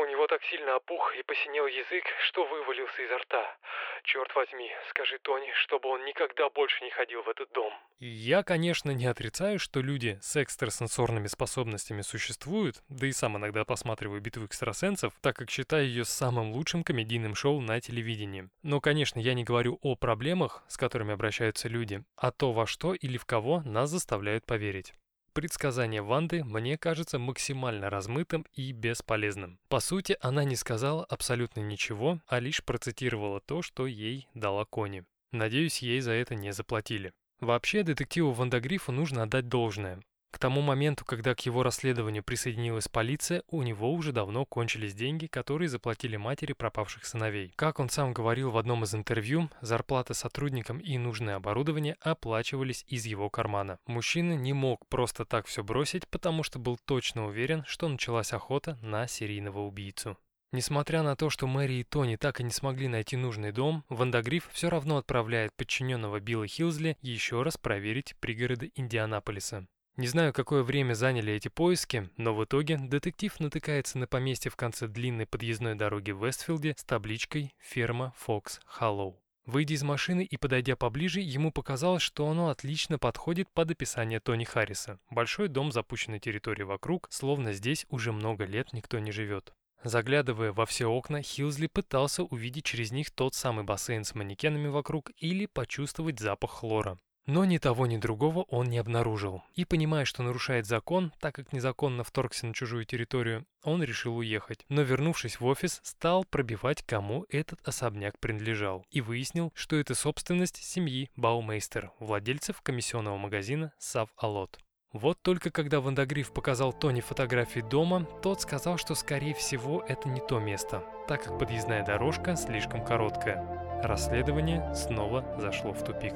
У него так сильно опух и посинел язык, что вывалился изо рта. Черт возьми, скажи Тони, чтобы он никогда больше не ходил в этот дом. Я, конечно, не отрицаю, что люди с экстрасенсорными способностями существуют, да и сам иногда посматриваю битву экстрасенсов, так как считаю ее самым лучшим комедийным шоу на телевидении. Но, конечно, я не говорю о проблемах, с которыми обращаются люди, а то, во что или в кого нас заставляют поверить. Предсказание Ванды мне кажется максимально размытым и бесполезным. По сути, она не сказала абсолютно ничего, а лишь процитировала то, что ей дала Кони. Надеюсь, ей за это не заплатили. Вообще, детективу Вандагрифу нужно отдать должное. К тому моменту, когда к его расследованию присоединилась полиция, у него уже давно кончились деньги, которые заплатили матери пропавших сыновей. Как он сам говорил в одном из интервью, зарплата сотрудникам и нужное оборудование оплачивались из его кармана. Мужчина не мог просто так все бросить, потому что был точно уверен, что началась охота на серийного убийцу. Несмотря на то, что Мэри и Тони так и не смогли найти нужный дом, Вандагриф все равно отправляет подчиненного Билла Хилзли еще раз проверить пригороды Индианаполиса. Не знаю, какое время заняли эти поиски, но в итоге детектив натыкается на поместье в конце длинной подъездной дороги в Вестфилде с табличкой «Ферма Фокс Халлоу». Выйдя из машины и подойдя поближе, ему показалось, что оно отлично подходит под описание Тони Харриса. Большой дом, запущенные территории вокруг, словно здесь уже много лет никто не живет. Заглядывая во все окна, Хилзли пытался увидеть через них тот самый бассейн с манекенами вокруг или почувствовать запах хлора. Но ни того, ни другого он не обнаружил. И понимая, что нарушает закон, так как незаконно вторгся на чужую территорию, он решил уехать. Но вернувшись в офис, стал пробивать, кому этот особняк принадлежал. И выяснил, что это собственность семьи Баумейстер, владельцев комиссионного магазина Сав Алот. Вот только когда Вандагриф показал Тони фотографии дома, тот сказал, что скорее всего это не то место, так как подъездная дорожка слишком короткая. Расследование снова зашло в тупик.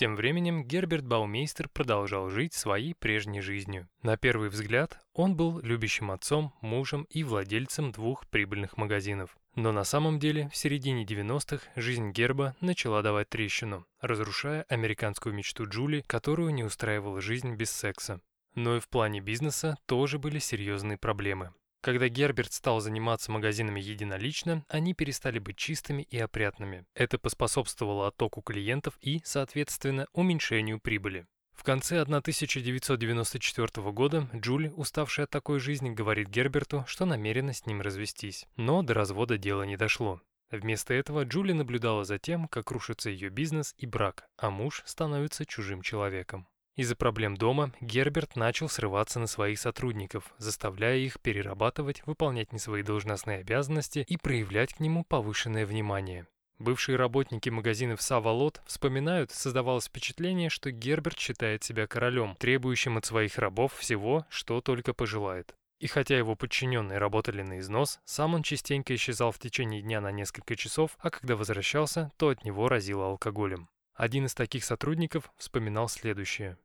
Тем временем Герберт Баумейстер продолжал жить своей прежней жизнью. На первый взгляд он был любящим отцом, мужем и владельцем двух прибыльных магазинов. Но на самом деле в середине 90-х жизнь Герба начала давать трещину, разрушая американскую мечту Джули, которую не устраивала жизнь без секса. Но и в плане бизнеса тоже были серьезные проблемы. Когда Герберт стал заниматься магазинами единолично, они перестали быть чистыми и опрятными. Это поспособствовало оттоку клиентов и, соответственно, уменьшению прибыли. В конце 1994 года Джули, уставшая от такой жизни, говорит Герберту, что намерена с ним развестись. Но до развода дело не дошло. Вместо этого Джули наблюдала за тем, как рушится ее бизнес и брак, а муж становится чужим человеком. Из-за проблем дома Герберт начал срываться на своих сотрудников, заставляя их перерабатывать, выполнять не свои должностные обязанности и проявлять к нему повышенное внимание. Бывшие работники магазинов Савалот вспоминают, создавалось впечатление, что Герберт считает себя королем, требующим от своих рабов всего, что только пожелает. И хотя его подчиненные работали на износ, сам он частенько исчезал в течение дня на несколько часов, а когда возвращался, то от него разило алкоголем. Один из таких сотрудников вспоминал следующее.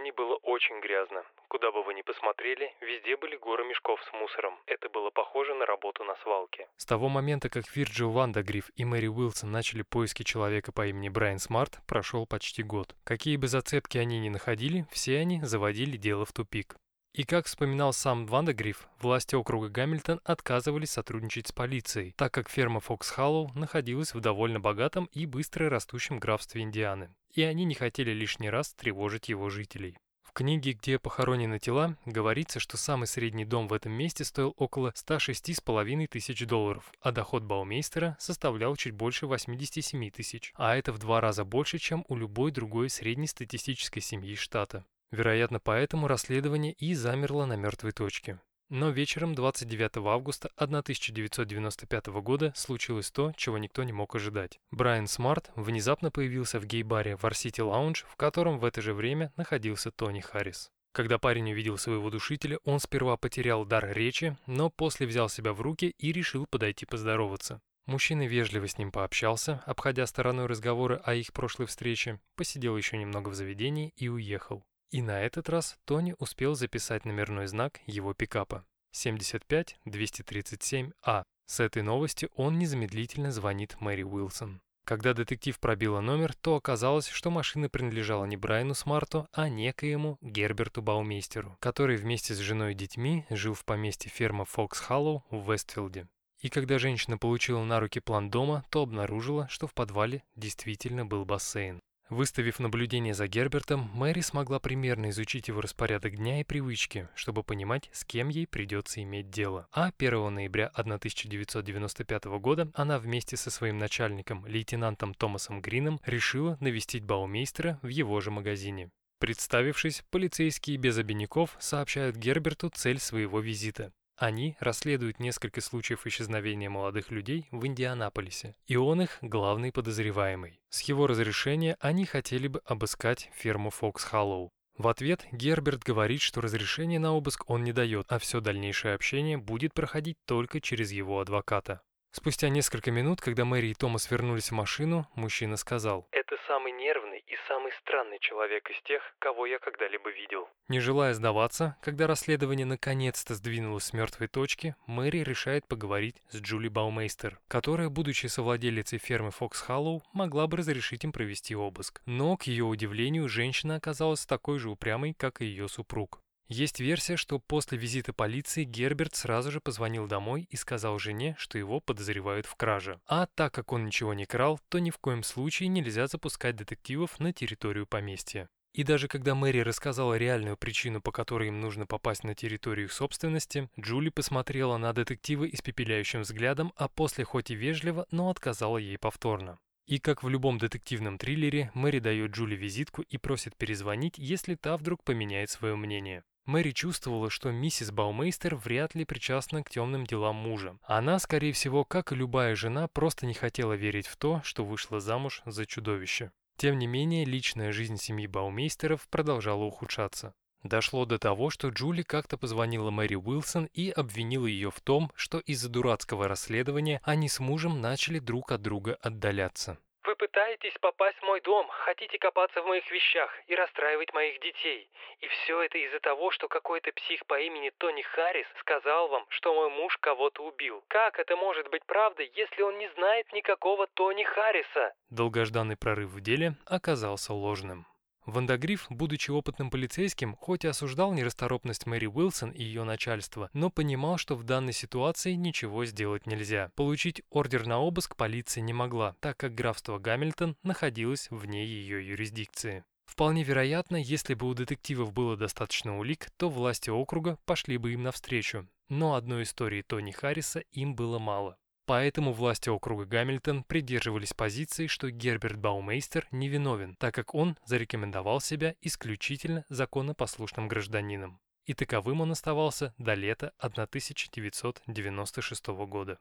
Магазине было очень грязно. Куда бы вы ни посмотрели, везде были горы мешков с мусором. Это было похоже на работу на свалке. С того момента, как Вирджил Вандагриф и Мэри Уилсон начали поиски человека по имени Брайан Смарт, прошел почти год. Какие бы зацепки они ни находили, все они заводили дело в тупик. И как вспоминал сам Вандагриф, власти округа Гамильтон отказывались сотрудничать с полицией, так как ферма Фокс Халлоу находилась в довольно богатом и быстро растущем графстве Индианы, и они не хотели лишний раз тревожить его жителей. В книге, где похоронены тела, говорится, что самый средний дом в этом месте стоил около 106,5 тысяч долларов, а доход Баумейстера составлял чуть больше 87 тысяч, а это в два раза больше, чем у любой другой среднестатистической семьи штата. Вероятно, поэтому расследование и замерло на мертвой точке. Но вечером 29 августа 1995 года случилось то, чего никто не мог ожидать. Брайан Смарт внезапно появился в гей-баре Varsity Lounge, в котором в это же время находился Тони Харрис. Когда парень увидел своего душителя, он сперва потерял дар речи, но после взял себя в руки и решил подойти поздороваться. Мужчина вежливо с ним пообщался, обходя стороной разговоры о их прошлой встрече, посидел еще немного в заведении и уехал. И на этот раз Тони успел записать номерной знак его пикапа 75-237А. С этой новостью он незамедлительно звонит Мэри Уилсон. Когда детектив пробила номер, то оказалось, что машина принадлежала не Брайану Смарту, а некоему Герберту Баумейстеру, который вместе с женой и детьми жил в поместье ферма Фокс Халлоу в Вестфилде. И когда женщина получила на руки план дома, то обнаружила, что в подвале действительно был бассейн. Выставив наблюдение за Гербертом, Мэри смогла примерно изучить его распорядок дня и привычки, чтобы понимать, с кем ей придется иметь дело. А 1 ноября 1995 года она вместе со своим начальником, лейтенантом Томасом Грином, решила навестить Баумейстера в его же магазине. Представившись, полицейские без обиняков сообщают Герберту цель своего визита. Они расследуют несколько случаев исчезновения молодых людей в Индианаполисе, и он их главный подозреваемый. С его разрешения они хотели бы обыскать ферму Фокс Холлоу. В ответ Герберт говорит, что разрешение на обыск он не дает, а все дальнейшее общение будет проходить только через его адвоката. Спустя несколько минут, когда Мэри и Томас вернулись в машину, мужчина сказал «Это самый нервный и самый странный человек из тех, кого я когда-либо видел». Не желая сдаваться, когда расследование наконец-то сдвинулось с мертвой точки, Мэри решает поговорить с Джули Баумейстер, которая, будучи совладелицей фермы Фокс Халлоу, могла бы разрешить им провести обыск. Но, к ее удивлению, женщина оказалась такой же упрямой, как и ее супруг. Есть версия, что после визита полиции Герберт сразу же позвонил домой и сказал жене, что его подозревают в краже. А так как он ничего не крал, то ни в коем случае нельзя запускать детективов на территорию поместья. И даже когда Мэри рассказала реальную причину, по которой им нужно попасть на территорию их собственности, Джули посмотрела на детектива испепеляющим взглядом, а после хоть и вежливо, но отказала ей повторно. И как в любом детективном триллере, Мэри дает Джули визитку и просит перезвонить, если та вдруг поменяет свое мнение. Мэри чувствовала, что миссис Баумейстер вряд ли причастна к темным делам мужа. Она, скорее всего, как и любая жена, просто не хотела верить в то, что вышла замуж за чудовище. Тем не менее, личная жизнь семьи Баумейстеров продолжала ухудшаться. Дошло до того, что Джули как-то позвонила Мэри Уилсон и обвинила ее в том, что из-за дурацкого расследования они с мужем начали друг от друга отдаляться. Вы пытаетесь попасть в мой дом, хотите копаться в моих вещах и расстраивать моих детей. И все это из-за того, что какой-то псих по имени Тони Харрис сказал вам, что мой муж кого-то убил. Как это может быть правдой, если он не знает никакого Тони Харриса? Долгожданный прорыв в деле оказался ложным. Вандагриф, будучи опытным полицейским, хоть и осуждал нерасторопность Мэри Уилсон и ее начальства, но понимал, что в данной ситуации ничего сделать нельзя. Получить ордер на обыск полиция не могла, так как графство Гамильтон находилось вне ее юрисдикции. Вполне вероятно, если бы у детективов было достаточно улик, то власти округа пошли бы им навстречу. Но одной истории Тони Харриса им было мало. Поэтому власти округа Гамильтон придерживались позиции, что Герберт Баумейстер невиновен, так как он зарекомендовал себя исключительно законопослушным гражданином. И таковым он оставался до лета 1996 года.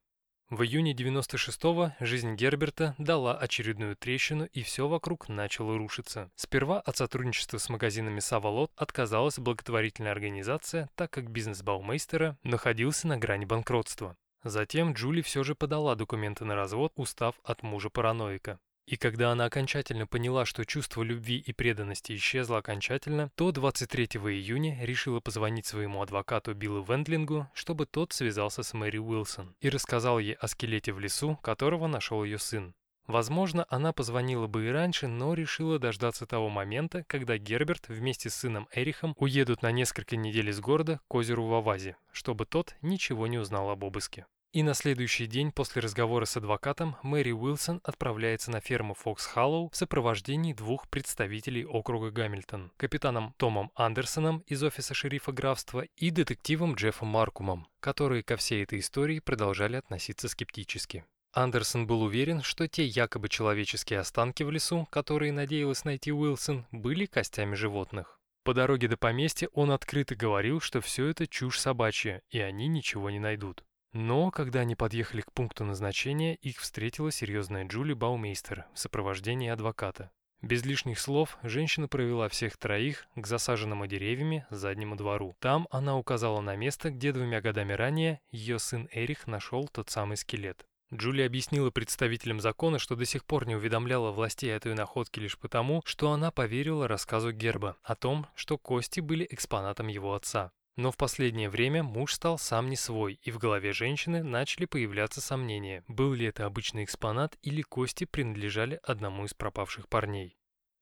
В июне 96-го жизнь Герберта дала очередную трещину, и все вокруг начало рушиться. Сперва от сотрудничества с магазинами Савалот отказалась благотворительная организация, так как бизнес Баумейстера находился на грани банкротства. Затем Джули все же подала документы на развод, устав от мужа-параноика. И когда она окончательно поняла, что чувство любви и преданности исчезло окончательно, то 23 июня решила позвонить своему адвокату Биллу Вендлингу, чтобы тот связался с Мэри Уилсон и рассказал ей о скелете в лесу, которого нашел ее сын. Возможно, она позвонила бы и раньше, но решила дождаться того момента, когда Герберт вместе с сыном Эрихом уедут на несколько недель из города к озеру Вавази, чтобы тот ничего не узнал об обыске. И на следующий день после разговора с адвокатом Мэри Уилсон отправляется на ферму Фокс Халлоу в сопровождении двух представителей округа Гамильтон, капитаном Томом Андерсоном из офиса шерифа графства и детективом Джеффом Маркумом, которые ко всей этой истории продолжали относиться скептически. Андерсон был уверен, что те якобы человеческие останки в лесу, которые надеялась найти Уилсон, были костями животных. По дороге до поместья он открыто говорил, что все это чушь собачья, и они ничего не найдут. Но, когда они подъехали к пункту назначения, их встретила серьезная Джули Баумейстер в сопровождении адвоката. Без лишних слов женщина провела всех троих к засаженному деревьями заднему двору. Там она указала на место, где двумя годами ранее ее сын Эрих нашел тот самый скелет. Джулия объяснила представителям закона, что до сих пор не уведомляла властей о этой находке лишь потому, что она поверила рассказу Герба о том, что кости были экспонатом его отца. Но в последнее время муж стал сам не свой, и в голове женщины начали появляться сомнения, был ли это обычный экспонат или кости принадлежали одному из пропавших парней.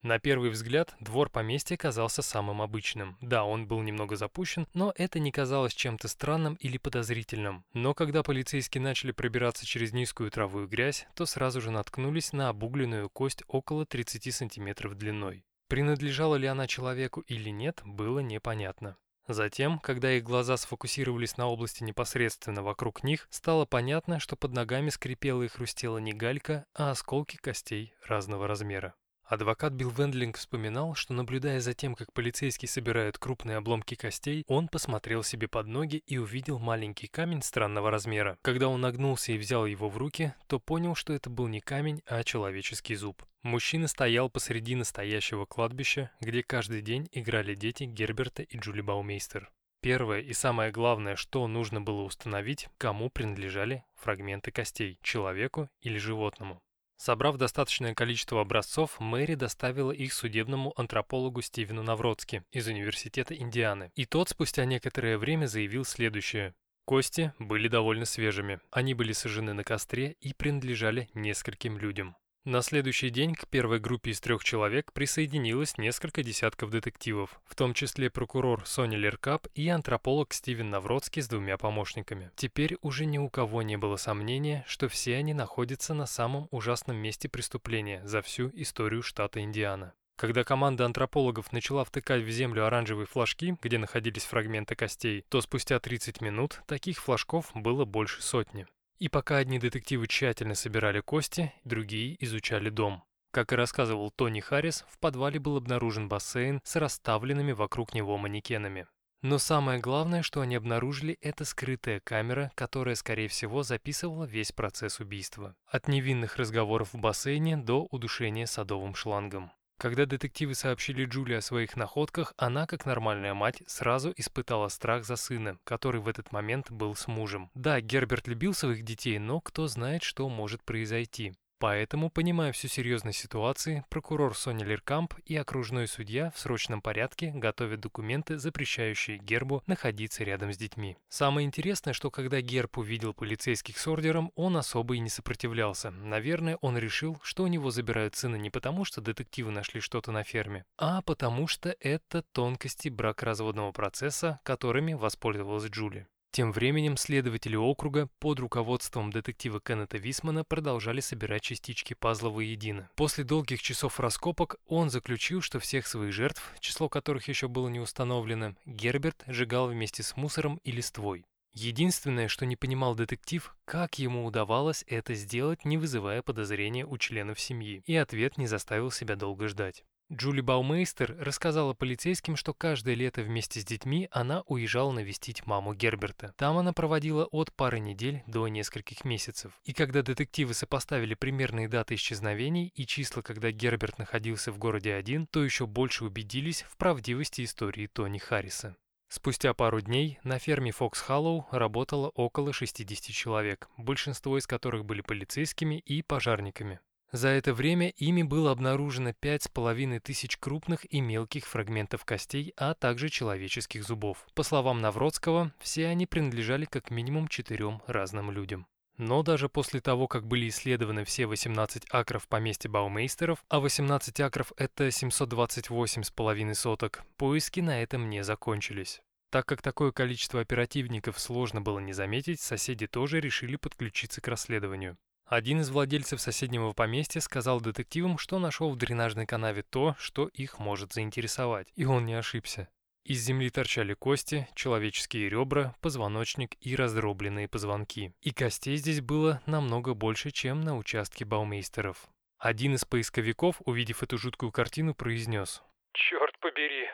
На первый взгляд, двор поместья казался самым обычным. Да, он был немного запущен, но это не казалось чем-то странным или подозрительным. Но когда полицейские начали пробираться через низкую траву и грязь, то сразу же наткнулись на обугленную кость около 30 сантиметров длиной. Принадлежала ли она человеку или нет, было непонятно. Затем, когда их глаза сфокусировались на области непосредственно вокруг них, стало понятно, что под ногами скрипела и хрустела не галька, а осколки костей разного размера. Адвокат Билл Вендлинг вспоминал, что наблюдая за тем, как полицейские собирают крупные обломки костей, он посмотрел себе под ноги и увидел маленький камень странного размера. Когда он нагнулся и взял его в руки, то понял, что это был не камень, а человеческий зуб. Мужчина стоял посреди настоящего кладбища, где каждый день играли дети Герберта и Джули Баумейстер. Первое и самое главное, что нужно было установить, кому принадлежали фрагменты костей – человеку или животному. Собрав достаточное количество образцов, Мэри доставила их судебному антропологу Стивену Навродски из Университета Индианы. И тот спустя некоторое время заявил следующее. Кости были довольно свежими. Они были сожжены на костре и принадлежали нескольким людям. На следующий день к первой группе из трех человек присоединилось несколько десятков детективов, в том числе прокурор Сони Леркап и антрополог Стивен Навродский с двумя помощниками. Теперь уже ни у кого не было сомнения, что все они находятся на самом ужасном месте преступления за всю историю штата Индиана. Когда команда антропологов начала втыкать в землю оранжевые флажки, где находились фрагменты костей, то спустя 30 минут таких флажков было больше сотни. И пока одни детективы тщательно собирали кости, другие изучали дом. Как и рассказывал Тони Харрис, в подвале был обнаружен бассейн с расставленными вокруг него манекенами. Но самое главное, что они обнаружили, это скрытая камера, которая, скорее всего, записывала весь процесс убийства. От невинных разговоров в бассейне до удушения садовым шлангом. Когда детективы сообщили Джули о своих находках, она, как нормальная мать, сразу испытала страх за сына, который в этот момент был с мужем. Да, Герберт любил своих детей, но кто знает, что может произойти. Поэтому, понимая всю серьезность ситуации, прокурор Соня Леркамп и окружной судья в срочном порядке готовят документы, запрещающие Гербу находиться рядом с детьми. Самое интересное, что когда Герб увидел полицейских с ордером, он особо и не сопротивлялся. Наверное, он решил, что у него забирают сына не потому, что детективы нашли что-то на ферме, а потому что это тонкости бракоразводного процесса, которыми воспользовалась Джули. Тем временем следователи округа под руководством детектива Кеннета Висмана продолжали собирать частички пазла воедино. После долгих часов раскопок он заключил, что всех своих жертв, число которых еще было не установлено, Герберт сжигал вместе с мусором и листвой. Единственное, что не понимал детектив, как ему удавалось это сделать, не вызывая подозрения у членов семьи, и ответ не заставил себя долго ждать. Джули Баумейстер рассказала полицейским, что каждое лето вместе с детьми она уезжала навестить маму Герберта. Там она проводила от пары недель до нескольких месяцев. И когда детективы сопоставили примерные даты исчезновений и числа, когда Герберт находился в городе один, то еще больше убедились в правдивости истории Тони Харриса. Спустя пару дней на ферме Фокс Халлоу работало около 60 человек, большинство из которых были полицейскими и пожарниками. За это время ими было обнаружено пять с половиной тысяч крупных и мелких фрагментов костей, а также человеческих зубов. По словам Навродского, все они принадлежали как минимум четырем разным людям. Но даже после того, как были исследованы все 18 акров поместья Баумейстеров, а 18 акров это 728,5 соток, поиски на этом не закончились. Так как такое количество оперативников сложно было не заметить, соседи тоже решили подключиться к расследованию. Один из владельцев соседнего поместья сказал детективам, что нашел в дренажной канаве то, что их может заинтересовать, и он не ошибся. Из земли торчали кости, человеческие ребра, позвоночник и раздробленные позвонки. И костей здесь было намного больше, чем на участке баумейстеров. Один из поисковиков, увидев эту жуткую картину, произнес. «Черт побери,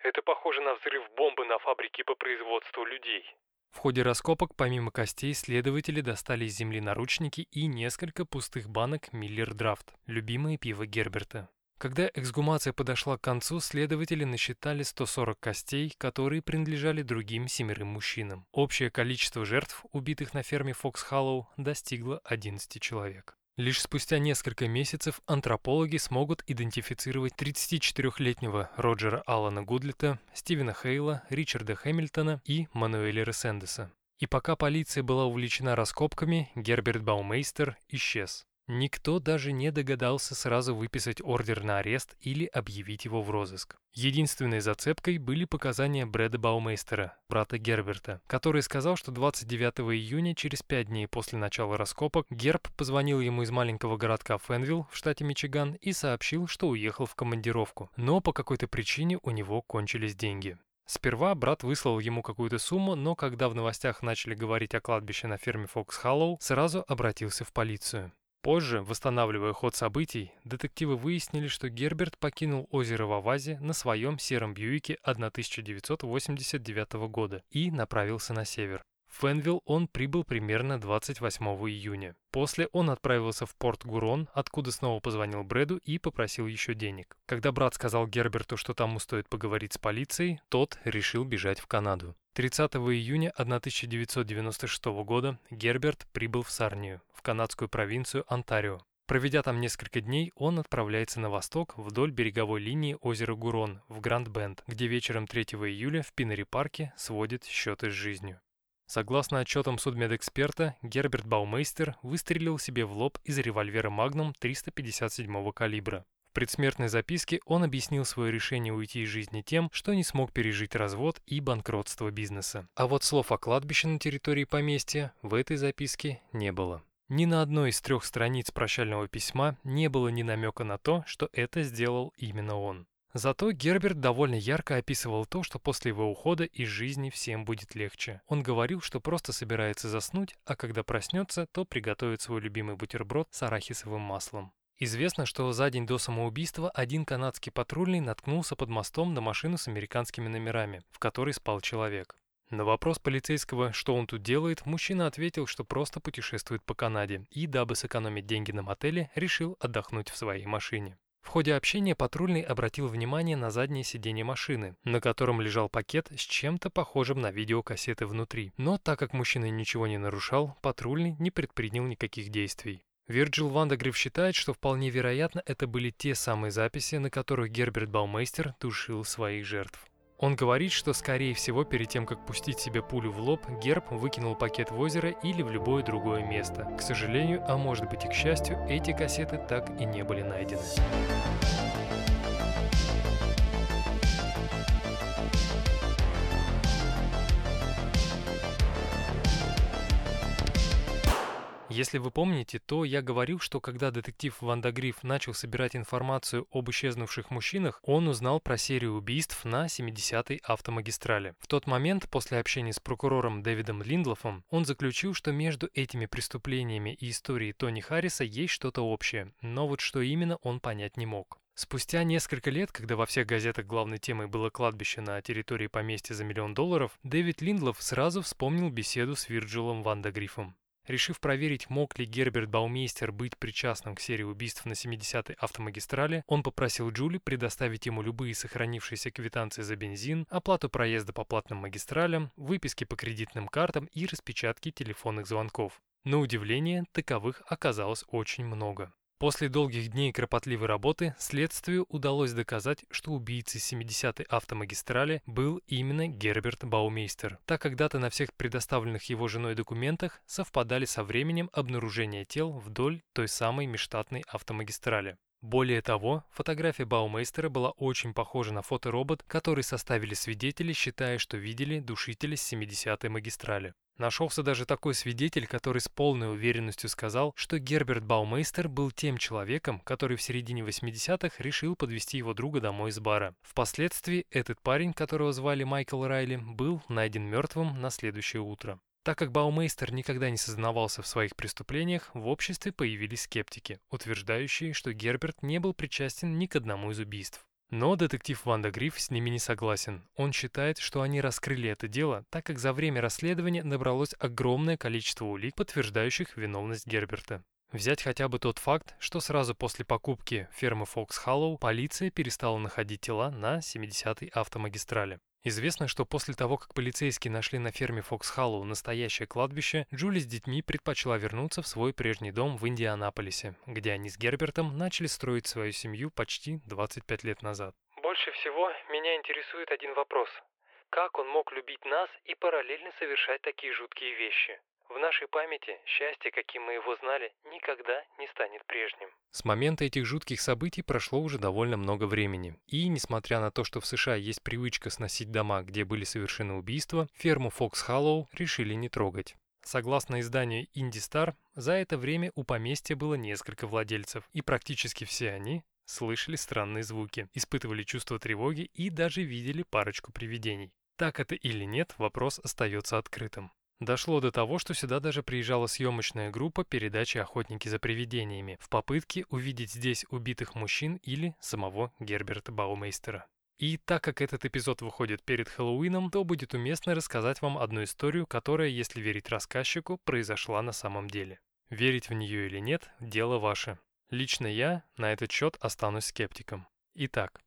это похоже на взрыв бомбы на фабрике по производству людей». В ходе раскопок помимо костей следователи достали из земли наручники и несколько пустых банок Миллер Драфт, любимое пиво Герберта. Когда эксгумация подошла к концу, следователи насчитали 140 костей, которые принадлежали другим семерым мужчинам. Общее количество жертв, убитых на ферме Фокс Халлоу, достигло 11 человек. Лишь спустя несколько месяцев антропологи смогут идентифицировать 34-летнего Роджера Аллана Гудлета, Стивена Хейла, Ричарда Хэмилтона и Мануэля Ресендеса. И пока полиция была увлечена раскопками, Герберт Баумейстер исчез. Никто даже не догадался сразу выписать ордер на арест или объявить его в розыск. Единственной зацепкой были показания Брэда Баумейстера, брата Герберта, который сказал, что 29 июня, через пять дней после начала раскопок, Герб позвонил ему из маленького городка Фенвилл в штате Мичиган и сообщил, что уехал в командировку. Но по какой-то причине у него кончились деньги. Сперва брат выслал ему какую-то сумму, но когда в новостях начали говорить о кладбище на ферме Фокс Халлоу, сразу обратился в полицию. Позже, восстанавливая ход событий, детективы выяснили, что Герберт покинул озеро Вавази на своем сером Бьюике 1989 года и направился на север. Фенвилл он прибыл примерно 28 июня. После он отправился в порт Гурон, откуда снова позвонил Брэду и попросил еще денег. Когда брат сказал Герберту, что тому стоит поговорить с полицией, тот решил бежать в Канаду. 30 июня 1996 года Герберт прибыл в Сарнию, в канадскую провинцию Онтарио. Проведя там несколько дней, он отправляется на восток вдоль береговой линии озера Гурон в Гранд-Бенд, где вечером 3 июля в Пиннери-парке сводит счеты с жизнью. Согласно отчетам судмедэксперта, Герберт Баумейстер выстрелил себе в лоб из револьвера Magnum 357 калибра предсмертной записке он объяснил свое решение уйти из жизни тем, что не смог пережить развод и банкротство бизнеса. А вот слов о кладбище на территории поместья в этой записке не было. Ни на одной из трех страниц прощального письма не было ни намека на то, что это сделал именно он. Зато Герберт довольно ярко описывал то, что после его ухода из жизни всем будет легче. Он говорил, что просто собирается заснуть, а когда проснется, то приготовит свой любимый бутерброд с арахисовым маслом. Известно, что за день до самоубийства один канадский патрульный наткнулся под мостом на машину с американскими номерами, в которой спал человек. На вопрос полицейского, что он тут делает, мужчина ответил, что просто путешествует по Канаде и, дабы сэкономить деньги на мотеле, решил отдохнуть в своей машине. В ходе общения патрульный обратил внимание на заднее сиденье машины, на котором лежал пакет с чем-то похожим на видеокассеты внутри. Но так как мужчина ничего не нарушал, патрульный не предпринял никаких действий. Вирджил Вандагриф считает, что вполне вероятно это были те самые записи, на которых Герберт Баумейстер душил своих жертв. Он говорит, что скорее всего перед тем, как пустить себе пулю в лоб, Герб выкинул пакет в озеро или в любое другое место. К сожалению, а может быть и к счастью, эти кассеты так и не были найдены. Если вы помните, то я говорил, что когда детектив Ванда Гриф начал собирать информацию об исчезнувших мужчинах, он узнал про серию убийств на 70-й автомагистрали. В тот момент, после общения с прокурором Дэвидом Линдлофом, он заключил, что между этими преступлениями и историей Тони Харриса есть что-то общее, но вот что именно он понять не мог. Спустя несколько лет, когда во всех газетах главной темой было кладбище на территории поместья за миллион долларов, Дэвид Линдлов сразу вспомнил беседу с Вирджилом Вандагрифом. Решив проверить, мог ли Герберт Баумейстер быть причастным к серии убийств на 70-й автомагистрали, он попросил Джули предоставить ему любые сохранившиеся квитанции за бензин, оплату проезда по платным магистралям, выписки по кредитным картам и распечатки телефонных звонков. На удивление, таковых оказалось очень много. После долгих дней кропотливой работы следствию удалось доказать, что убийцей 70-й автомагистрали был именно Герберт Баумейстер, так как даты на всех предоставленных его женой документах совпадали со временем обнаружения тел вдоль той самой межштатной автомагистрали. Более того, фотография Баумейстера была очень похожа на фоторобот, который составили свидетели, считая, что видели душителя с 70-й магистрали. Нашелся даже такой свидетель, который с полной уверенностью сказал, что Герберт Баумейстер был тем человеком, который в середине 80-х решил подвести его друга домой из бара. Впоследствии этот парень, которого звали Майкл Райли, был найден мертвым на следующее утро. Так как Баумейстер никогда не сознавался в своих преступлениях, в обществе появились скептики, утверждающие, что Герберт не был причастен ни к одному из убийств. Но детектив Вандагриф с ними не согласен. Он считает, что они раскрыли это дело, так как за время расследования набралось огромное количество улик, подтверждающих виновность Герберта. Взять хотя бы тот факт, что сразу после покупки фермы Фокс Халлоу полиция перестала находить тела на 70-й автомагистрали. Известно, что после того, как полицейские нашли на ферме Фокс Халлоу настоящее кладбище, Джули с детьми предпочла вернуться в свой прежний дом в Индианаполисе, где они с Гербертом начали строить свою семью почти 25 лет назад. Больше всего меня интересует один вопрос. Как он мог любить нас и параллельно совершать такие жуткие вещи? В нашей памяти счастье, каким мы его знали, никогда не станет прежним. С момента этих жутких событий прошло уже довольно много времени. И, несмотря на то, что в США есть привычка сносить дома, где были совершены убийства, ферму Фокс Халлоу решили не трогать. Согласно изданию Инди Star, за это время у поместья было несколько владельцев, и практически все они слышали странные звуки, испытывали чувство тревоги и даже видели парочку привидений. Так это или нет, вопрос остается открытым. Дошло до того, что сюда даже приезжала съемочная группа передачи «Охотники за привидениями» в попытке увидеть здесь убитых мужчин или самого Герберта Баумейстера. И так как этот эпизод выходит перед Хэллоуином, то будет уместно рассказать вам одну историю, которая, если верить рассказчику, произошла на самом деле. Верить в нее или нет – дело ваше. Лично я на этот счет останусь скептиком. Итак,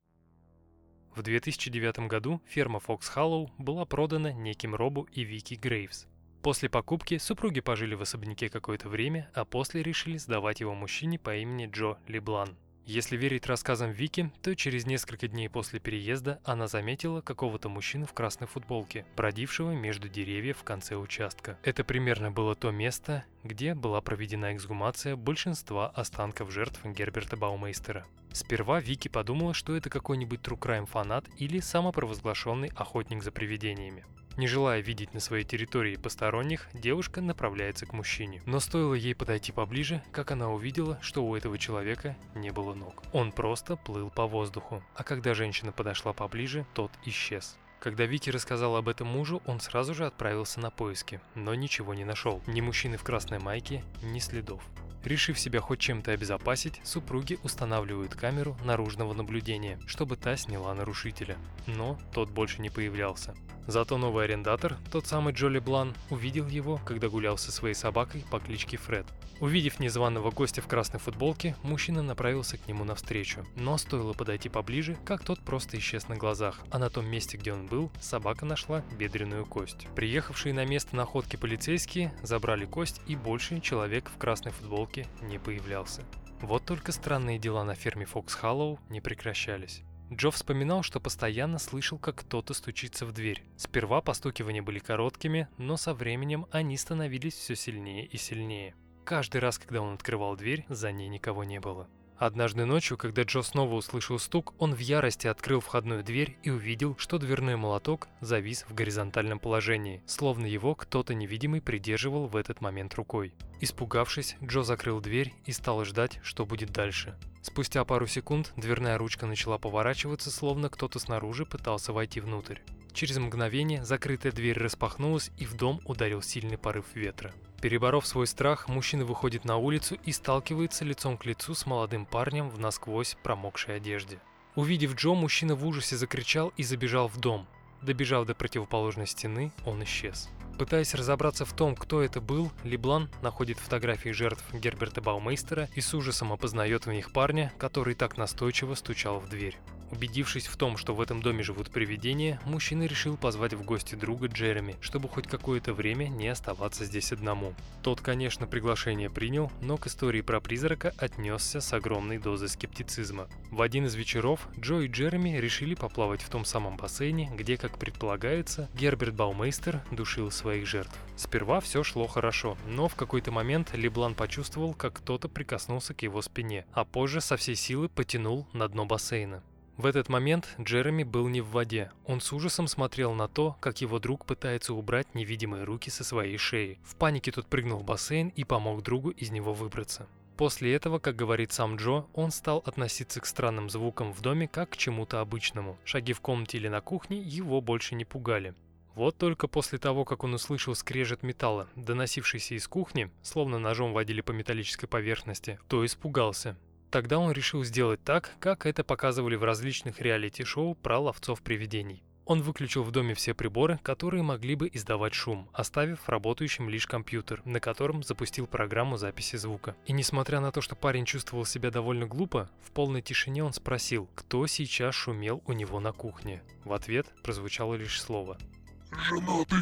в 2009 году ферма Fox Hollow была продана неким Робу и Вики Грейвс. После покупки супруги пожили в особняке какое-то время, а после решили сдавать его мужчине по имени Джо Леблан. Если верить рассказам Вики, то через несколько дней после переезда она заметила какого-то мужчину в красной футболке, бродившего между деревьев в конце участка. Это примерно было то место, где была проведена эксгумация большинства останков жертв Герберта Баумейстера. Сперва Вики подумала, что это какой-нибудь true crime фанат или самопровозглашенный охотник за привидениями. Не желая видеть на своей территории посторонних, девушка направляется к мужчине. Но стоило ей подойти поближе, как она увидела, что у этого человека не было ног. Он просто плыл по воздуху. А когда женщина подошла поближе, тот исчез. Когда Вики рассказал об этом мужу, он сразу же отправился на поиски, но ничего не нашел. Ни мужчины в красной майке, ни следов. Решив себя хоть чем-то обезопасить, супруги устанавливают камеру наружного наблюдения, чтобы та сняла нарушителя. Но тот больше не появлялся. Зато новый арендатор, тот самый Джоли Блан, увидел его, когда гулял со своей собакой по кличке Фред. Увидев незваного гостя в красной футболке, мужчина направился к нему навстречу. Но стоило подойти поближе, как тот просто исчез на глазах, а на том месте, где он был, собака нашла бедренную кость. Приехавшие на место находки полицейские забрали кость и больше человек в красной футболке не появлялся. Вот только странные дела на ферме Фокс Халлоу не прекращались. Джо вспоминал, что постоянно слышал, как кто-то стучится в дверь. Сперва постукивания были короткими, но со временем они становились все сильнее и сильнее. Каждый раз, когда он открывал дверь, за ней никого не было. Однажды ночью, когда Джо снова услышал стук, он в ярости открыл входную дверь и увидел, что дверной молоток завис в горизонтальном положении, словно его кто-то невидимый придерживал в этот момент рукой. Испугавшись, Джо закрыл дверь и стал ждать, что будет дальше. Спустя пару секунд дверная ручка начала поворачиваться, словно кто-то снаружи пытался войти внутрь. Через мгновение закрытая дверь распахнулась и в дом ударил сильный порыв ветра. Переборов свой страх, мужчина выходит на улицу и сталкивается лицом к лицу с молодым парнем в насквозь промокшей одежде. Увидев Джо, мужчина в ужасе закричал и забежал в дом. Добежав до противоположной стены, он исчез. Пытаясь разобраться в том, кто это был, Леблан находит фотографии жертв Герберта Баумейстера и с ужасом опознает в них парня, который так настойчиво стучал в дверь. Убедившись в том, что в этом доме живут привидения, мужчина решил позвать в гости друга Джереми, чтобы хоть какое-то время не оставаться здесь одному. Тот, конечно, приглашение принял, но к истории про призрака отнесся с огромной дозой скептицизма. В один из вечеров Джо и Джереми решили поплавать в том самом бассейне, где, как предполагается, Герберт Баумейстер душил своих жертв. Сперва все шло хорошо, но в какой-то момент Леблан почувствовал, как кто-то прикоснулся к его спине, а позже со всей силы потянул на дно бассейна. В этот момент Джереми был не в воде. Он с ужасом смотрел на то, как его друг пытается убрать невидимые руки со своей шеи. В панике тот прыгнул в бассейн и помог другу из него выбраться. После этого, как говорит сам Джо, он стал относиться к странным звукам в доме как к чему-то обычному. Шаги в комнате или на кухне его больше не пугали. Вот только после того, как он услышал скрежет металла, доносившийся из кухни, словно ножом водили по металлической поверхности, то испугался. Тогда он решил сделать так, как это показывали в различных реалити-шоу про ловцов привидений. Он выключил в доме все приборы, которые могли бы издавать шум, оставив работающим лишь компьютер, на котором запустил программу записи звука. И несмотря на то, что парень чувствовал себя довольно глупо, в полной тишине он спросил, кто сейчас шумел у него на кухне. В ответ прозвучало лишь слово «Женатый».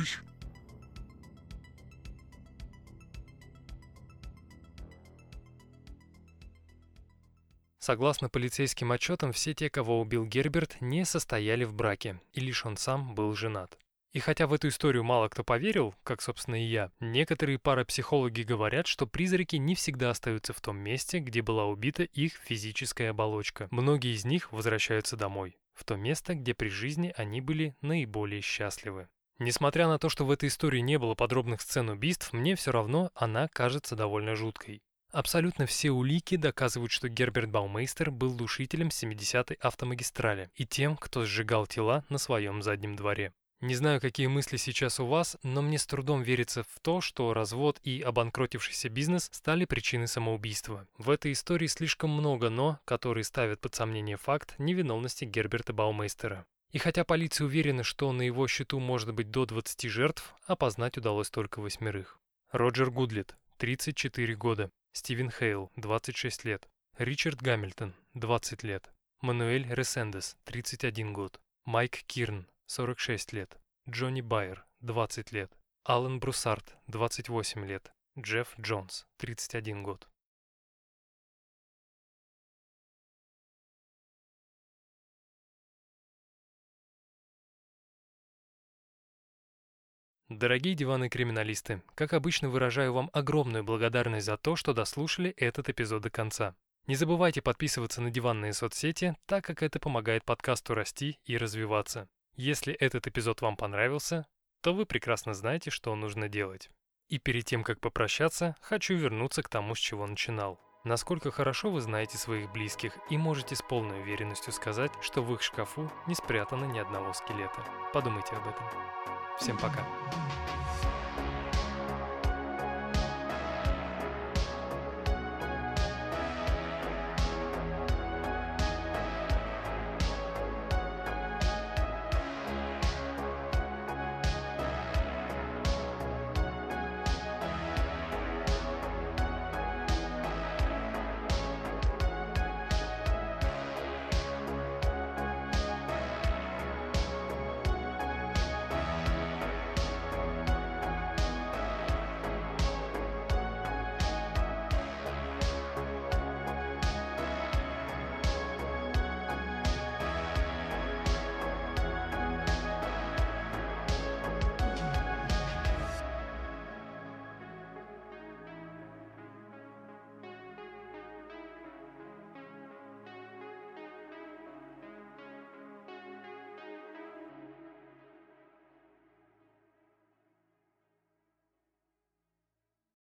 Согласно полицейским отчетам, все те, кого убил Герберт, не состояли в браке, и лишь он сам был женат. И хотя в эту историю мало кто поверил, как, собственно, и я, некоторые парапсихологи говорят, что призраки не всегда остаются в том месте, где была убита их физическая оболочка. Многие из них возвращаются домой, в то место, где при жизни они были наиболее счастливы. Несмотря на то, что в этой истории не было подробных сцен убийств, мне все равно она кажется довольно жуткой. Абсолютно все улики доказывают, что Герберт Баумейстер был душителем 70-й автомагистрали и тем, кто сжигал тела на своем заднем дворе. Не знаю, какие мысли сейчас у вас, но мне с трудом верится в то, что развод и обанкротившийся бизнес стали причиной самоубийства. В этой истории слишком много «но», которые ставят под сомнение факт невиновности Герберта Баумейстера. И хотя полиция уверена, что на его счету может быть до 20 жертв, опознать удалось только восьмерых. Роджер Гудлет, 34 года, Стивен Хейл, 26 лет. Ричард Гамильтон, 20 лет. Мануэль Ресендес, 31 год. Майк Кирн, 46 лет. Джонни Байер, 20 лет. Алан Бруссард, 28 лет. Джефф Джонс, 31 год. Дорогие диваны-криминалисты, как обычно выражаю вам огромную благодарность за то, что дослушали этот эпизод до конца. Не забывайте подписываться на диванные соцсети, так как это помогает подкасту расти и развиваться. Если этот эпизод вам понравился, то вы прекрасно знаете, что нужно делать. И перед тем, как попрощаться, хочу вернуться к тому, с чего начинал. Насколько хорошо вы знаете своих близких и можете с полной уверенностью сказать, что в их шкафу не спрятано ни одного скелета. Подумайте об этом. Всем пока.